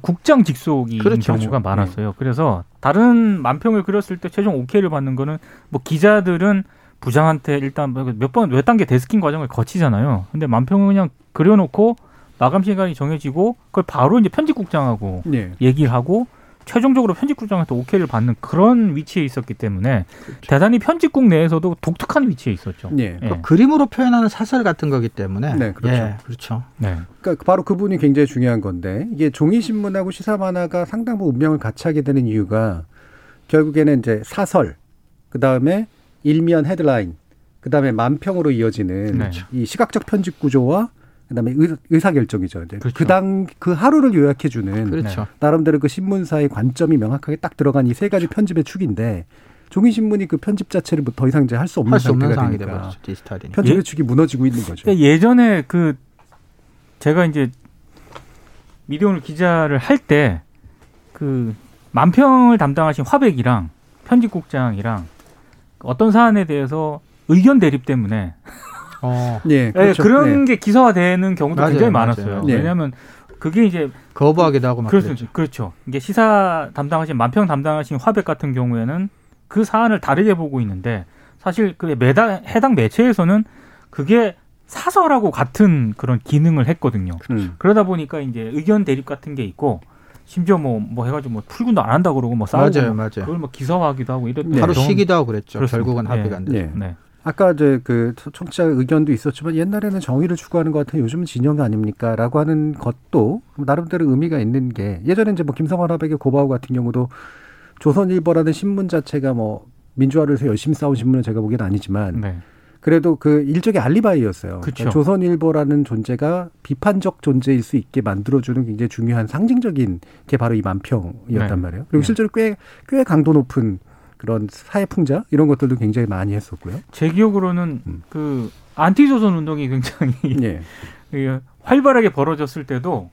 국장 직속인 그렇죠. 경우가 그렇죠. 많았어요. 그래서 다른 만평을 그렸을 때 최종 오케이를 받는 거는 뭐 기자들은 부장한테 일단 몇 번 몇 단계 데스킹 과정을 거치잖아요. 근데 만평은 그냥 그려놓고 마감 시간이 정해지고 그걸 바로 이제 편집국장하고 예. 얘기를 하고 최종적으로 편집국장한테 오케이를 받는 그런 위치에 있었기 때문에 대단히 편집국 내에서도 독특한 위치에 있었죠. 예. 예. 그림으로 표현하는 사설 같은 거기 때문에. 네, 그렇죠. 예, 그렇죠. 네. 그러니까 바로 그분이 굉장히 중요한 건데 이게 종이 신문하고 시사 만화가 상당 부분 운명을 같이 하게 되는 이유가 결국에는 이제 사설, 그 다음에 일면 헤드라인, 그 다음에 만평으로 이어지는 네. 이 시각적 편집 구조와 그다음에 의, 의사 결정이죠. 이제 그렇죠. 그당 그 하루를 요약해 주는 그렇죠. 나름대로 그 신문사의 관점이 명확하게 딱 들어간 이 세 가지 편집의 축인데 종이 신문이 그 편집 자체를 뭐더 이상 이제 할 수 없는 상태가 되니까. 편집의 예? 축이 무너지고 있는 거죠. 그러니까 예전에 그 제가 이제 미디어오늘 기자를 할 때 그 만평을 담당하신 화백이랑 편집국장이랑 어떤 사안에 대해서 의견 대립 때문에 어, 예, (laughs) 예, 그렇죠. 그런 게 기사화되는 경우도 맞아요, 굉장히. 많았어요. 네. 왜냐하면 그게 이제 거부하기도 하고 막 그렇죠. 그렇죠. 이게 시사 담당하신 만평 담당하신 화백 같은 경우에는 그 사안을 다르게 보고 있는데 사실 그 매달 해당 매체에서는 그게 사설하고 같은 그런 기능을 했거든요. 음. 그러다 보니까 이제 의견 대립 같은 게 있고 심지어 뭐뭐 해가지고 뭐 출근도 안 한다 그러고 뭐 싸우고 맞아요, 뭐 맞아요. 그걸 뭐 기사화하기도 하고 이랬던 네. 하루 경험- 쉬기도 하고 그랬죠. 그렇습니다. 결국은 합의가 예. 안 돼서. 예. 네. 아까 이제 그 청취자 의견도 있었지만 옛날에는 정의를 추구하는 것 같은 요즘은 진영 아닙니까라고 하는 것도 나름대로 의미가 있는 게 예전에 이제 뭐 김성환 화백의 고바우 같은 경우도 조선일보라는 신문 자체가 뭐 민주화를 위해서 열심히 싸운 신문은 제가 보기엔 아니지만 네. 그래도 그 일종의 알리바이였어요. 그러니까 조선일보라는 존재가 비판적 존재일 수 있게 만들어주는 굉장히 중요한 상징적인 게 바로 이 만평이었단 네. 말이에요. 그리고 네. 실제로 꽤, 꽤 강도 높은 그런 사회 풍자 이런 것들도 굉장히 많이 했었고요. 제 기억으로는 음. 그 안티조선 운동이 굉장히 예. (laughs) 그 활발하게 벌어졌을 때도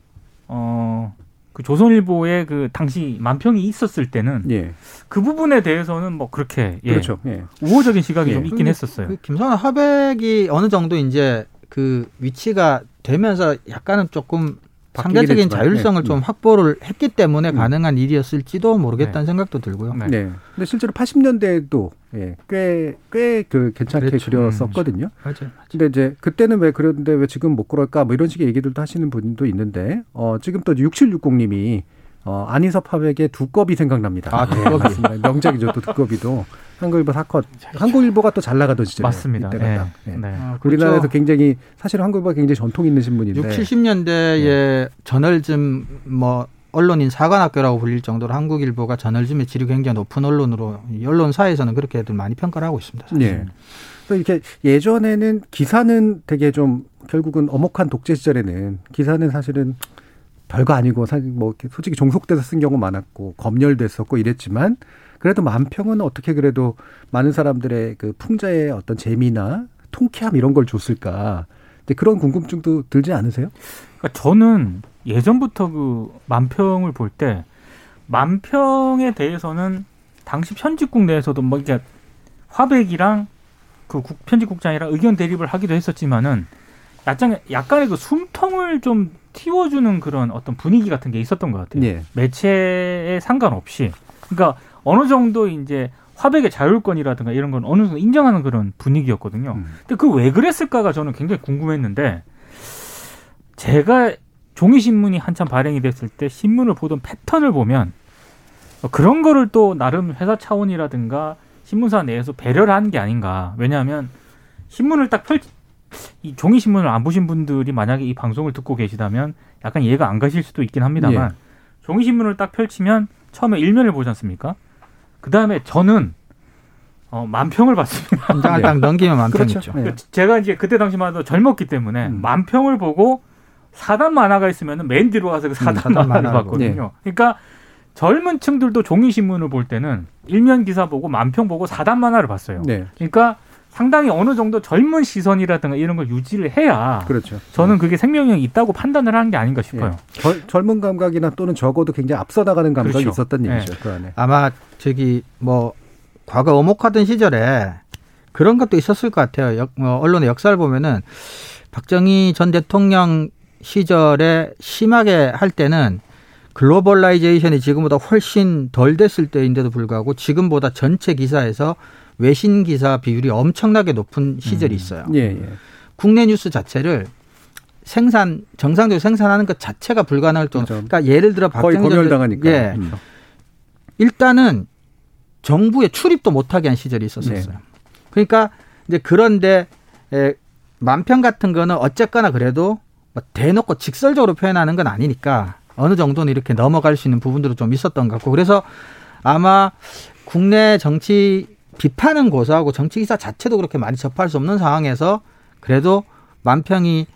어. 그 조선일보의 그 당시 만평이 있었을 때는 예. 그 부분에 대해서는 뭐 그렇게 예, 그렇죠. 예. 우호적인 시각이 예. 좀 있긴 그- 했었어요. 그 김성환 화백이 어느 정도 이제 그 위치가 되면서 약간은 조금 상대적인 자율성을 네. 좀 확보를 했기 때문에 음. 가능한 일이었을지도 모르겠다는 생각도 들고요. 네. 네. 근데 실제로 80년대에도 예, 꽤, 꽤 그 괜찮게 그렇죠. 그렸었거든요 맞아요. 근데 이제 그때는 왜 그랬는데 왜 지금 못 그럴까 뭐 이런 식의 얘기들도 하시는 분도 있는데 어, 지금 또 6760님이 어, 안희섭 화백의 두꺼비 생각납니다. 아, 예, 두꺼비. (laughs) 맞습니다. 명작이죠, 또 두꺼비도. 한국일보 사컷. 한국일보가 또 잘 나가던 시절에. 맞습니다. 이때가 예. 딱. 예. 네. 아, 우리나라에서 그렇죠. 굉장히 사실 한국일보가 굉장히 전통 있는 신문인데. 6, 70년대에 저널즘 뭐 언론인 사관학교라고 불릴 정도로 한국일보가 저널즘의 질이 굉장히 높은 언론으로 이 언론사에서는 그렇게들 많이 평가를 하고 있습니다. 사실. 예. 그래서 이렇게 예전에는 기사는 되게 좀 결국은 엄혹한 독재 시절에는 기사는 사실은 별거 아니고 사실 뭐 이렇게 솔직히 종속돼서 쓴 경우 많았고 검열됐었고 이랬지만 그래도 만평은 어떻게 그래도 많은 사람들의 그 풍자의 어떤 재미나 통쾌함 이런 걸 줬을까. 근데 그런 궁금증도 들지 않으세요? 그러니까 저는 예전부터 그 만평을 볼 때 만평에 대해서는 당시 편집국 내에서도 뭐 이게 화백이랑 그 국- 편집국장이랑 의견 대립을 하기도 했었지만은 약간 약간의 그 숨통을 좀 틔워주는 그런 어떤 분위기 같은 게 있었던 것 같아요. 예. 매체에 상관없이 그러니까 어느 정도 이제 화백의 자율권이라든가 이런 건 어느 정도 인정하는 그런 분위기였거든요. 음. 근데 그 왜 그랬을까가 저는 굉장히 궁금했는데 제가 종이 신문이 한참 발행이 됐을 때 신문을 보던 패턴을 보면 어, 그런 거를 또 나름 회사 차원이라든가 신문사 내에서 배려를 하는 게 아닌가. 왜냐하면 신문을 딱 펼, 이 종이 신문을 안 보신 분들이 만약에 이 방송을 듣고 계시다면 약간 이해가 안 가실 수도 있긴 합니다만 종이 신문을 딱 펼치면 처음에 일면을 보지 않습니까? 그 다음에 저는 어, 만평을 받습니다. 한 장을 네. 딱 넘기면 만평이죠. 그렇죠. 네. 제가 이제 그때 당시만 해도 젊었기 때문에 음. 만평을 보고 사단 만화가 있으면 맨 뒤로 가서 그 사단 사단 만화를 봤거든요. 그러니까 젊은 층들도 종이 신문을 볼 때는 일면 기사 보고 만평 보고 사단 만화를 봤어요. 네. 그러니까 상당히 어느 정도 젊은 시선이라든가 이런 걸 유지를 해야 그렇죠. 저는 그게 생명력이 있다고 판단을 하는 게 아닌가 싶어요. 예. 젊- 젊은 감각이나 또는 적어도 굉장히 앞서 나가는 감각이 그렇죠. 있었던 네. 얘기죠. 그 안에. 아마 저기 뭐 과거 엄혹하던 시절에 그런 것도 있었을 것 같아요. 역- 어, 언론의 역사를 보면은 박정희 전 대통령 시절에 심하게 할 때는 globalization이 지금보다 훨씬 덜 됐을 때인데도 불구하고 지금보다 전체 기사에서 외신 기사 비율이 엄청나게 높은 시절이 있어요. 예, 예. 국내 뉴스 자체를 생산 정상적으로 생산하는 것 자체가 불가능할 정도. 그렇죠. 그러니까 예를 들어 거의 검열당하니까. 예. 음. 일단은 정부에 출입도 못하게 한 시절이 있었었어요. 그러니까 이제 그런데 에, 만평 같은 거는 어쨌거나 그래도 뭐 대놓고 직설적으로 표현하는 건 아니니까 어느 정도는 이렇게 넘어갈 수 있는 부분들도 좀 있었던 것 같고 그래서 아마 국내 정치 비판은 고소하고 정치 기사 자체도 그렇게 많이 접할 수 없는 상황에서 그래도 만평이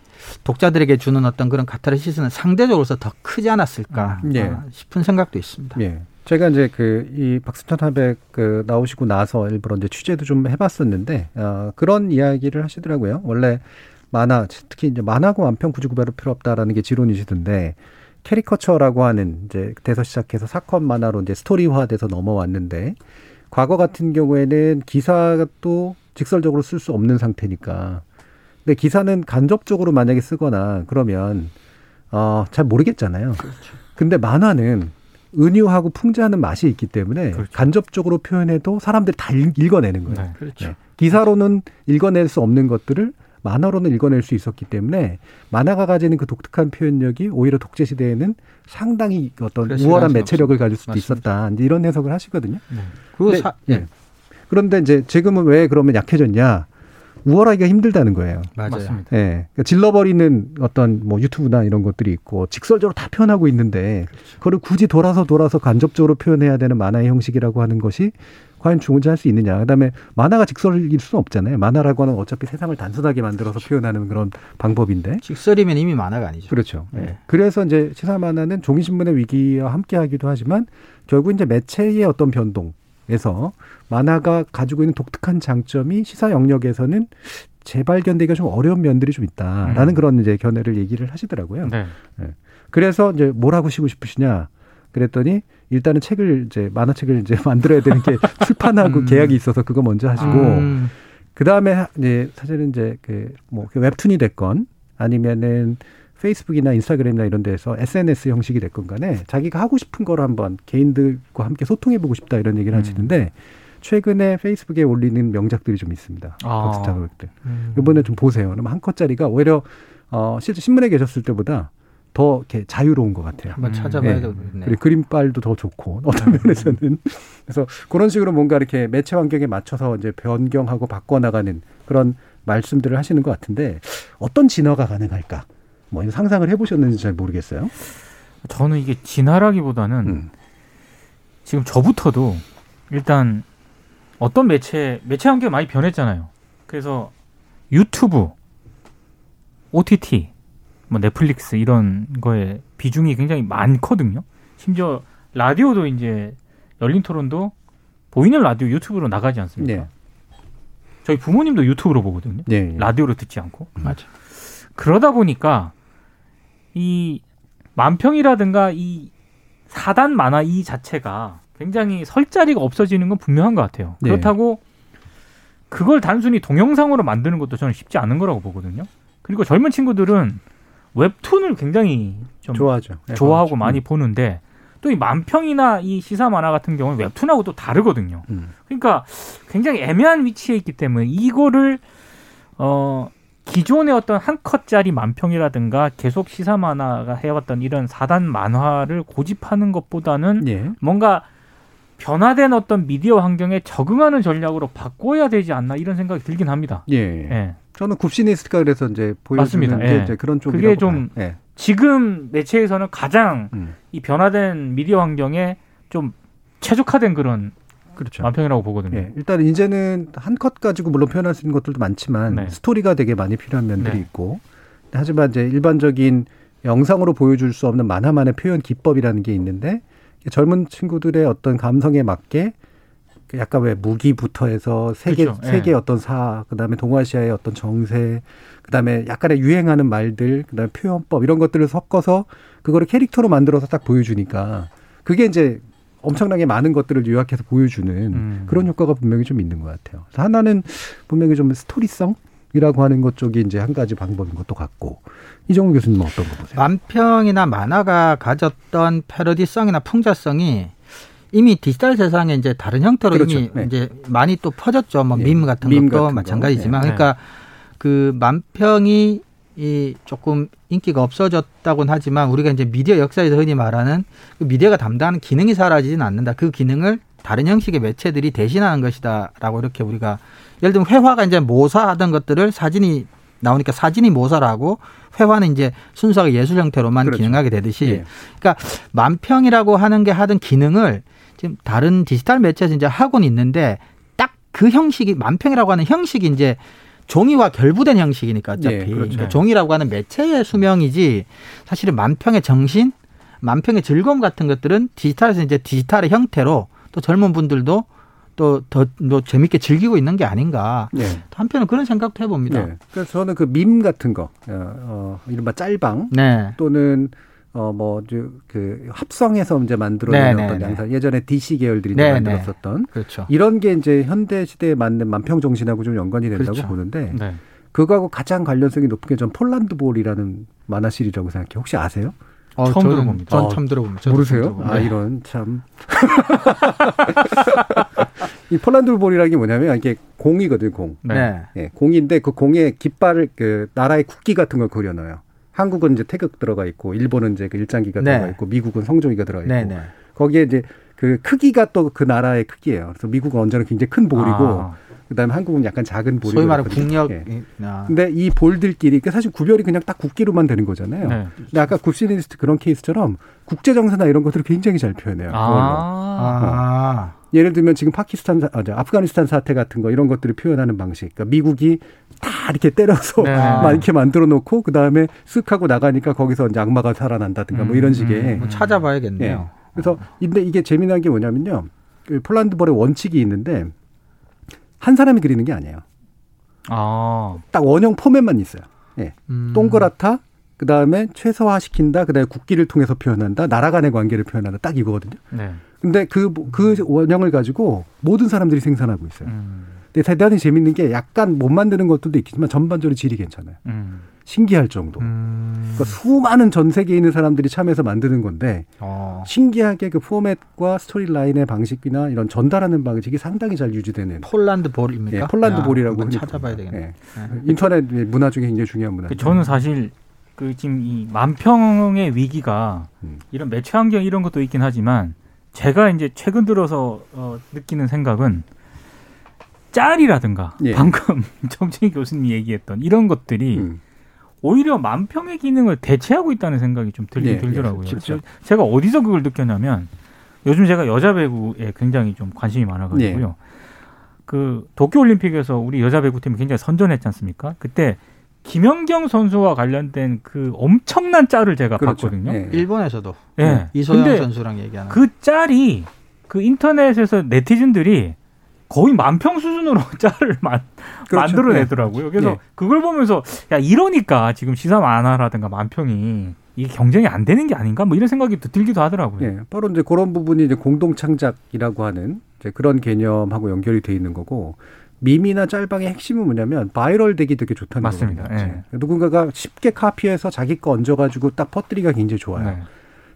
독자들에게 주는 어떤 그런 카타르시스는 상대적으로서 더 크지 않았을까 예. 아, 싶은 생각도 있습니다. 예. 제가 이제 그 이 박수천 하백 그 나오시고 나서 일부러 이제 취재도 좀 해봤었는데 어, 그런 이야기를 하시더라고요. 원래 만화 특히 이제 만화고 완평 굳이 구별할 필요 없다라는 게 지론이시던데 캐리커처라고 하는 이제 돼서 시작해서 사건 만화로 이제 스토리화돼서 넘어왔는데 과거 같은 경우에는 기사도 직설적으로 쓸 수 없는 상태니까 근데 기사는 간접적으로 만약에 쓰거나 그러면 어, 잘 모르겠잖아요. 근데 만화는 은유하고 풍자하는 맛이 있기 때문에 그렇죠. 간접적으로 표현해도 사람들이 다 읽- 읽어내는 거예요. 네. 그렇죠. 네. 기사로는 읽어낼 수 없는 것들을 만화로는 읽어낼 수 있었기 때문에 만화가 가지는 그 독특한 표현력이 오히려 독재 시대에는 상당히 어떤 우월한 매체력을 가질 수도 맞습니다. 있었다. 이제 이런 해석을 하시거든요. 그리고 근데, 사, 예. 그런데 이제 지금은 왜 그러면 약해졌냐? 우월하기가 힘들다는 거예요. 맞아요. 맞습니다. 예. 그러니까 질러버리는 어떤 뭐 유튜브나 이런 것들이 있고 직설적으로 다 표현하고 있는데 그걸 굳이 돌아서 돌아서 간접적으로 표현해야 되는 만화의 형식이라고 하는 것이 과연 존재할 수 있느냐. 그다음에 만화가 직설일 수는 없잖아요. 만화라고 하는 어차피 세상을 단순하게 만들어서 표현하는 그런 방법인데. 직설이면 이미 만화가 아니죠. 그렇죠. 예. 네. 그래서 이제 시사 만화는 종이신문의 위기와 함께 하기도 하지만 결국 이제 매체의 어떤 변동에서 만화가 가지고 있는 독특한 장점이 시사 영역에서는 재발견되기가 좀 어려운 면들이 좀 있다라는 음. 그런 이제 견해를 얘기를 하시더라고요. 네. 그래서 이제 뭘 하고 싶으 싶으시냐? 그랬더니 일단은 책을 이제 만화책을 이제 (laughs) 만들어야 되는 게 출판하고 음. 계약이 있어서 그거 먼저 하시고 음, 그 다음에 이제 사실은 이제 그뭐 웹툰이 됐건 아니면은 페이스북이나 인스타그램이나 이런 데서 SNS 형식이 됐건 간에 자기가 하고 싶은 걸 한번 개인들과 함께 소통해 보고 싶다 이런 얘기를 음. 하시는데 최근에 페이스북에 올리는 명작들이 좀 있습니다. 아. 박스타 그룹들. 음. 이번에 좀 보세요. 그러면 한 컷짜리가 오히려 어 실제 신문에 계셨을 때보다 더 이렇게 자유로운 것 같아요. 한번 음. 찾아봐야 네. 되겠네요. 그리고 그림빨도 더 좋고 (laughs) 어떤 면에서는 그래서 그런 식으로 뭔가 이렇게 매체 환경에 맞춰서 이제 변경하고 바꿔나가는 그런 말씀들을 하시는 것 같은데 어떤 진화가 가능할까? 뭐 이런 상상을 해보셨는지 잘 모르겠어요. 저는 이게 진화라기보다는 음. 지금 저부터도 일단 어떤 매체 매체 환경이 많이 변했잖아요. 그래서 유튜브, OTT, 뭐 넷플릭스 이런 거에 비중이 굉장히 많거든요. 심지어 라디오도 이제 열린 토론도 보이는 라디오 유튜브로 나가지 않습니까? 네. 저희 부모님도 유튜브로 보거든요. 네. 라디오로 듣지 않고. 맞아. 그러다 보니까 이 만평이라든가 이 사단 만화 이 자체가 굉장히 설 자리가 없어지는 건 분명한 것 같아요. 네. 그렇다고 그걸 단순히 동영상으로 만드는 것도 저는 쉽지 않은 거라고 보거든요. 그리고 젊은 친구들은 웹툰을 굉장히 좀 좋아하죠. 네, 좋아하고 그렇죠. 많이 보는데 또 이 만평이나 이 시사 만화 같은 경우는 웹툰하고 또 다르거든요. 음. 그러니까 굉장히 애매한 위치에 있기 때문에 이거를 어 기존의 어떤 한 컷짜리 만평이라든가 계속 시사 만화가 해왔던 이런 사단 만화를 고집하는 것보다는 예. 뭔가 변화된 어떤 미디어 환경에 적응하는 전략으로 바꿔야 되지 않나 이런 생각이 들긴 합니다. 예. 예. 저는 굽시니스트가 그래서 이제 보여주는. 게 예. 이제 그런 쪽이라고 그게 좀. 예. 지금 매체에서는 가장 음. 이 변화된 미디어 환경에 좀 최적화된 그런 그렇죠. 만평이라고 보거든요. 예, 일단 이제는 한 컷 가지고 물론 표현할 수 있는 것들도 많지만 네. 스토리가 되게 많이 필요한 면들이 네. 있고 하지만 이제 일반적인 영상으로 보여줄 수 없는 만화만의 표현 기법이라는 게 있는데 젊은 친구들의 어떤 감성에 맞게 그 약간 왜 무기부터 해서 세계 그렇죠. 예. 세계 어떤 사 그다음에 동아시아의 어떤 정세 그다음에 약간의 유행하는 말들 그다음에 표현법 이런 것들을 섞어서 그거를 캐릭터로 만들어서 딱 보여주니까 그게 이제 엄청나게 많은 것들을 요약해서 보여주는 음. 그런 효과가 분명히 좀 있는 것 같아요. 하나는 분명히 좀 스토리성 이라고 하는 것 쪽이 이제 한 가지 방법인 것도 같고 이정우 교수님은 어떤 거 보세요? 만평이나 만화가 가졌던 패러디성이나 풍자성이 이미 디지털 세상에 이제 다른 형태로 그렇죠. 이미 네. 이제 많이 또 퍼졌죠. 뭐 예. 밈 같은 밈 것도 같은 거. 마찬가지지만 네. 그러니까 그 만평이 이 조금 인기가 없어졌다고는 하지만 우리가 이제 미디어 역사에서 흔히 말하는 그 미디어가 담당하는 기능이 사라지진 않는다. 그 기능을 다른 형식의 매체들이 대신하는 것이다라고 이렇게 우리가 예를 들면 회화가 이제 모사하던 것들을 사진이 나오니까 사진이 모사라고 회화는 이제 순수하게 예술 형태로만 그렇죠. 기능하게 되듯이 예. 그러니까 만평이라고 하는 게 하던 기능을 지금 다른 디지털 매체에서 이제 하고는 있는데 딱 그 형식이 만평이라고 하는 형식이 이제 종이와 결부된 형식이니까 어차피 예, 그렇죠. 그러니까 종이라고 하는 매체의 수명이지 사실은 만평의 정신, 만평의 즐거움 같은 것들은 디지털에서 이제 디지털의 형태로 또 젊은 분들도 또더 뭐 재밌게 즐기고 있는 게 아닌가. 네. 한편은 그런 생각도 해봅니다. 네. 그래서 저는 그 밈 같은 거, 어, 어, 이른바 짤방 네. 또는 어뭐그 합성해서 이제 네, 어떤 네. 양상 예전에 DC 계열들이 네, 만들었었던 그렇죠. 이런 게 이제 현대 시대에 맞는 만평 정신하고 좀 연관이 된다고 그렇죠. 보는데 네. 그거하고 가장 관련성이 높은 게 전 폴란드 볼이라는 만화 시리즈라고 생각해요. 혹시 아세요? 어, 처음 저는- 들어봅니다. 전 어, 처음 들어봅니다. 모르세요? 아 네. 이런 참. (laughs) 이 폴란드 볼이라는 게 뭐냐면 이게 공이거든요, 공. 네. 네. 예, 공인데 그 공에 깃발을 그 나라의 국기 같은 걸 그려놔요. 한국은 이제 태극 들어가 있고 일본은 이제 그 일장기가 네. 들어가 있고 미국은 성조기가 들어가 있고 네, 네. 거기에 이제 그 크기가 또 그 나라의 크기예요. 그래서 미국은 언제나 굉장히 큰 볼이고 아, 그다음에 한국은 약간 작은 볼이고 소위 말하는. 국력. 예. 아. 근데 이 볼들끼리 그 사실 구별이 그냥 딱 국기로만 되는 거잖아요. 네. 근데 아까 굽시니스트 그런 케이스처럼 국제 정세나 이런 것들을 굉장히 잘 표현해요. 아, 아. 예를 들면 지금 파키스탄, 사- 아, 저 아프가니스탄 사태 같은 거 이런 것들을 표현하는 방식. 그러니까 미국이 다 이렇게 때려서 네. 막 이렇게 만들어 놓고 그 다음에 쓱 하고 나가니까 거기서 이제 악마가 살아난다든가 뭐 이런 음, 식의. 뭐 찾아봐야겠네요. 예. 그래서 근데 이게 재미난 게 뭐냐면요. 그 폴란드 볼의 원칙이 있는데 한 사람이 그리는 게 아니에요. 아, 딱 원형 포맷만 있어요. 예. 음. 동그랗다. 그 다음에 최소화시킨다. 그 다음에 국기를 통해서 표현한다. 나라 간의 관계를 표현한다. 딱 이거거든요. 네. 근데 그, 그 원형을 가지고 모든 사람들이 생산하고 있어요. 음, 근데 대단히 재밌는 게 약간 못 만드는 것들도 있겠지만 전반적으로 질이 괜찮아요. 음. 신기할 정도. 음. 그러니까 수많은 전 세계에 있는 사람들이 참여해서 만드는 건데 어. 신기하게 그 포맷과 스토리 라인의 방식이나 이런 전달하는 방식이 상당히 잘 유지되는 폴란드 볼입니까? 예, 폴란드 야, 볼이라고 찾아봐야. 되겠네. 예. 인터넷 문화 중에 굉장히 중요한 문화. 그 저는 사실 그 지금 이 만평의 위기가 음. 이런 매체 환경 이런 것도 있긴 하지만 제가 이제 최근 들어서 어, 느끼는 생각은 짤이라든가 예. 방금 (laughs) 정진희 교수님이 얘기했던 이런 것들이 음. 오히려 만평의 기능을 대체하고 있다는 생각이 좀 들긴 예, 들더라고요. 예, 제가 어디서 그걸 느꼈냐면 요즘 제가 여자 배구에 굉장히 좀 관심이 많아가지고요. 예. 그 도쿄 올림픽에서 우리 여자 배구팀이 굉장히 선전했지 않습니까? 그때 김연경 선수와 관련된 그 엄청난 짤을 제가 그렇죠. 봤거든요. 예. 일본에서도 예. 이소영 선수랑 얘기하는 그 짤이 그 인터넷에서 네티즌들이 거의 만평 수준으로 (laughs) 짤을 만, 그렇죠. 만들어내더라고요. 그래서 예. 그걸 보면서 야 이러니까 지금 시사 만화라든가 만평이 이게 경쟁이 안 되는 게 아닌가 뭐 이런 생각이 또 들기도 하더라고요. 예, 바로 이제 그런 부분이 이제 공동 창작이라고 하는 이제 그런 개념하고 연결이 돼 있는 거고 밈이나 짤방의 핵심은 뭐냐면 바이럴 되기 되게 좋다는 맞습니다. 거거든요. 예. 누군가가 쉽게 카피해서 자기 거 얹어가지고 딱 퍼뜨리기가 굉장히 좋아요. 네.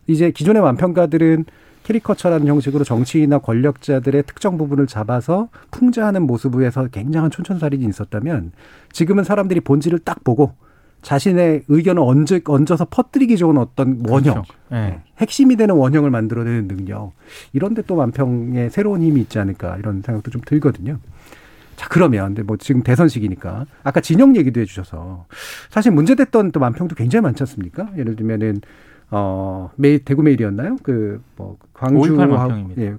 이제 기존의 만평가들은 캐리커처라는 형식으로 정치인이나 권력자들의 특정 부분을 잡아서 풍자하는 모습에서 굉장한 촌철살인이 있었다면 지금은 사람들이 본질을 딱 보고 자신의 의견을 얹어, 얹어서 퍼뜨리기 좋은 어떤 원형, 그렇죠. 예. 핵심이 되는 원형을 만들어내는 능력 이런데 또 만평의 새로운 힘이 있지 않을까 이런 생각도 좀 들거든요. 자 그러면 근데 뭐 지금 대선 시기니까 아까 진영 얘기도 해주셔서 사실 문제됐던 또 만평도 굉장히 많지 않습니까? 예를 들면은 어, 메일, 대구 메일이었나요? 그, 뭐, 광주하고. 예,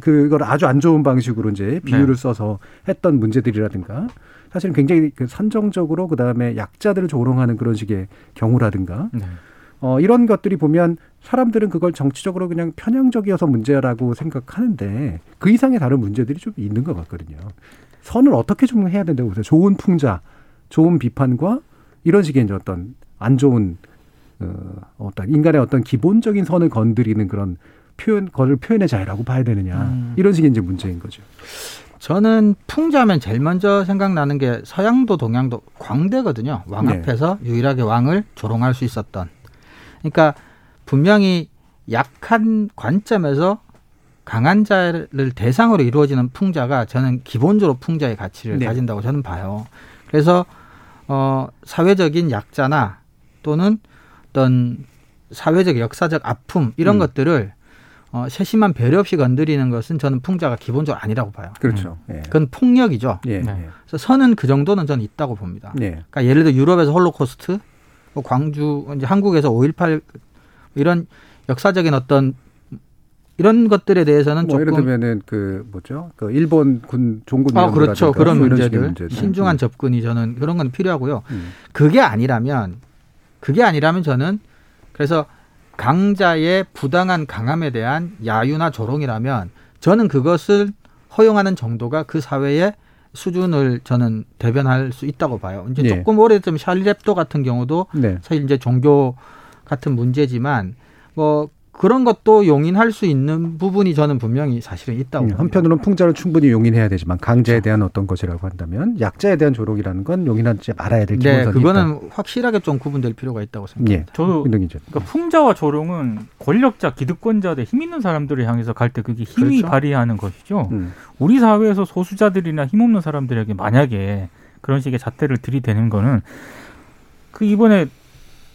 그걸 아주 안 좋은 방식으로 이제 비유를 네. 써서 했던 문제들이라든가 사실은 굉장히 그 선정적으로 그 다음에 약자들을 조롱하는 그런 식의 경우라든가 네. 어, 이런 것들이 보면 사람들은 그걸 정치적으로 그냥 편향적이어서 문제라고 생각하는데 그 이상의 다른 문제들이 좀 있는 것 같거든요. 선을 어떻게 좀 해야 된다고 보세요. 좋은 풍자, 좋은 비판과 이런 식의 이제 어떤 안 좋은 어, 어떤 인간의 어떤 기본적인 선을 건드리는 그런 표현, 거를 표현의 자유라고 봐야 되느냐. 음. 이런 식의 이제 문제인 거죠. 저는 풍자면 제일 먼저 생각나는 게 서양도 동양도 광대거든요. 왕 네. 앞에서 유일하게 왕을 조롱할 수 있었던. 그러니까 분명히 약한 관점에서 강한 자를 대상으로 이루어지는 풍자가 저는 기본적으로 풍자의 가치를 네. 가진다고 저는 봐요. 그래서 어 사회적인 약자나 또는 어떤 사회적 역사적 아픔 이런 음. 것들을 어 세심한 배려 없이 건드리는 것은 저는 풍자가 기본적으로 아니라고 봐요. 그렇죠. 예. 그건 폭력이죠. 예. 네. 그래서 선은 그 정도는 저는 있다고 봅니다. 예. 그러니까 예를 들어 유럽에서 홀로코스트, 뭐 광주 이제 한국에서 5.18 이런 역사적인 어떤 이런 것들에 대해서는 뭐 예를 조금 들면은 그 뭐죠? 그 일본 군 종군 아 그렇죠 그런 뭐 문제들. 신중한 음. 접근이 저는 그런 건 필요하고요. 음. 그게 아니라면 그게 아니라면 저는 그래서 강자의 부당한 강함에 대한 야유나 조롱이라면 저는 그것을 허용하는 정도가 그 사회의 수준을 저는 대변할 수 있다고 봐요. 이제 예. 조금 오래전 샬리랩도 같은 경우도 네. 사실 이제 종교 같은 문제지만 뭐 그런 것도 용인할 수 있는 부분이 저는 분명히 사실은 있다고 음, 봅니다. 한편으로는 풍자를 충분히 용인해야 되지만 강자에 대한 어떤 것이라고 한다면 약자에 대한 조롱이라는 건 용인하지 말아야 될 네, 기본선이 그거는 확실하게 좀 구분될 필요가 있다고 있다. 생각합니다. 예. 저도. 그러니까 풍자와 조롱은 권력자, 기득권자들, 힘 있는 사람들을 향해서 갈 때 그게 힘이 그렇죠. 발휘하는 것이죠. 음. 우리 사회에서 소수자들이나 힘없는 사람들에게 만약에 그런 식의 잣대를 들이대는 거는 그 이번에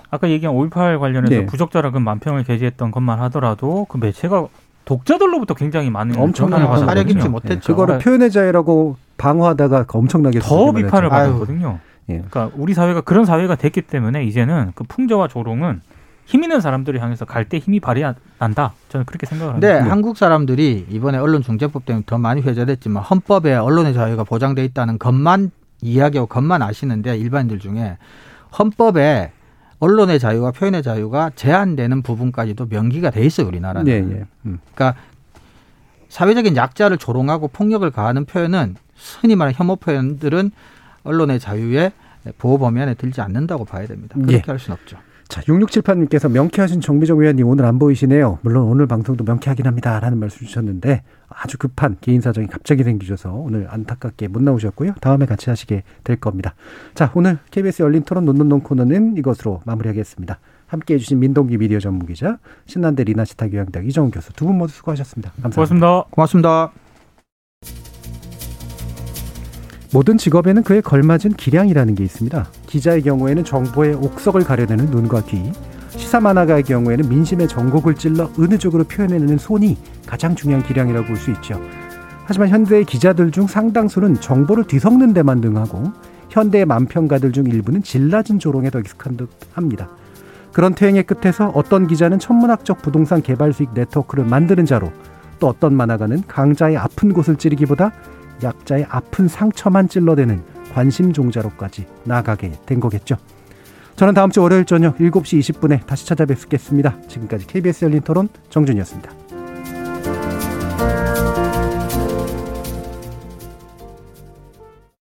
아까 얘기한 5.18 관련해서 네. 부적절한 만평을 게재했던 것만 하더라도 그 매체가 독자들로부터 굉장히 많은 엄청난 사려 깊지. 못했죠. 그거를 표현의 자유라고 방어하다가 엄청나게 더 비판을. 받았거든요. 예. 그러니까 우리 사회가 그런 사회가 됐기 때문에 이제는 그 풍자와 조롱은 힘 있는 사람들을 향해서 갈 때 힘이 발휘한다. 저는 그렇게 생각을 합니다. 근데 한국 사람들이 이번에 언론중재법 때문에 더 많이 회자됐지만 헌법에 언론의 자유가 보장돼 있다는 것만 이야기하고 것만 아시는데 일반인들 중에 헌법에 언론의 자유와 표현의 자유가 제한되는 부분까지도 명기가 돼 있어요 우리나라는. 예, 예. 음. 그러니까 사회적인 약자를 조롱하고 폭력을 가하는 표현은 흔히 말하는 혐오 표현들은 언론의 자유의 보호 범위 안에 들지 않는다고 봐야 됩니다. 그렇게 예. 할 수는 없죠. 자, 6678님께서 명쾌하신 정비정 위원님 오늘 안 보이시네요. 물론 오늘 방송도 명쾌하긴 합니다. 라는 말씀 주셨는데 아주 급한 개인 사정이 갑자기 생기셔서 오늘 안타깝게 못 나오셨고요. 다음에 같이 하시게 될 겁니다. 자, 오늘 KBS 열린 토론 논논논 코너는 이것으로 마무리하겠습니다. 함께 해주신 민동기 미디어 전문기자, 신난대 리나시타 교양대학 이정훈 교수 두 분 모두 수고하셨습니다. 감사합니다. 고맙습니다. 고맙습니다. 모든 직업에는 그에 걸맞은 기량이라는 게 있습니다. 기자의 경우에는 정보의 옥석을 가려내는 눈과 귀, 시사 만화가의 경우에는 민심의 정곡을 찔러 쪽으로 표현해내는 손이 가장 중요한 기량이라고 볼 수 있죠. 하지만 현대의 기자들 중 상당수는 정보를 뒤섞는 데만 능하고 현대의 만평가들 중 일부는 질 낮은 조롱에 더 익숙한 듯 합니다. 그런 퇴행의 끝에서 어떤 기자는 천문학적 부동산 개발 수익 네트워크를 만드는 자로 또 어떤 만화가는 강자의 아픈 곳을 찌르기보다 약자의 아픈 상처만 찔러대는 관심 종자로까지 나가게 된 거겠죠. 저는 다음 주 월요일 저녁 7시 20분에 다시 찾아뵙겠습니다. 지금까지 KBS 열린 토론 정준이었습니다.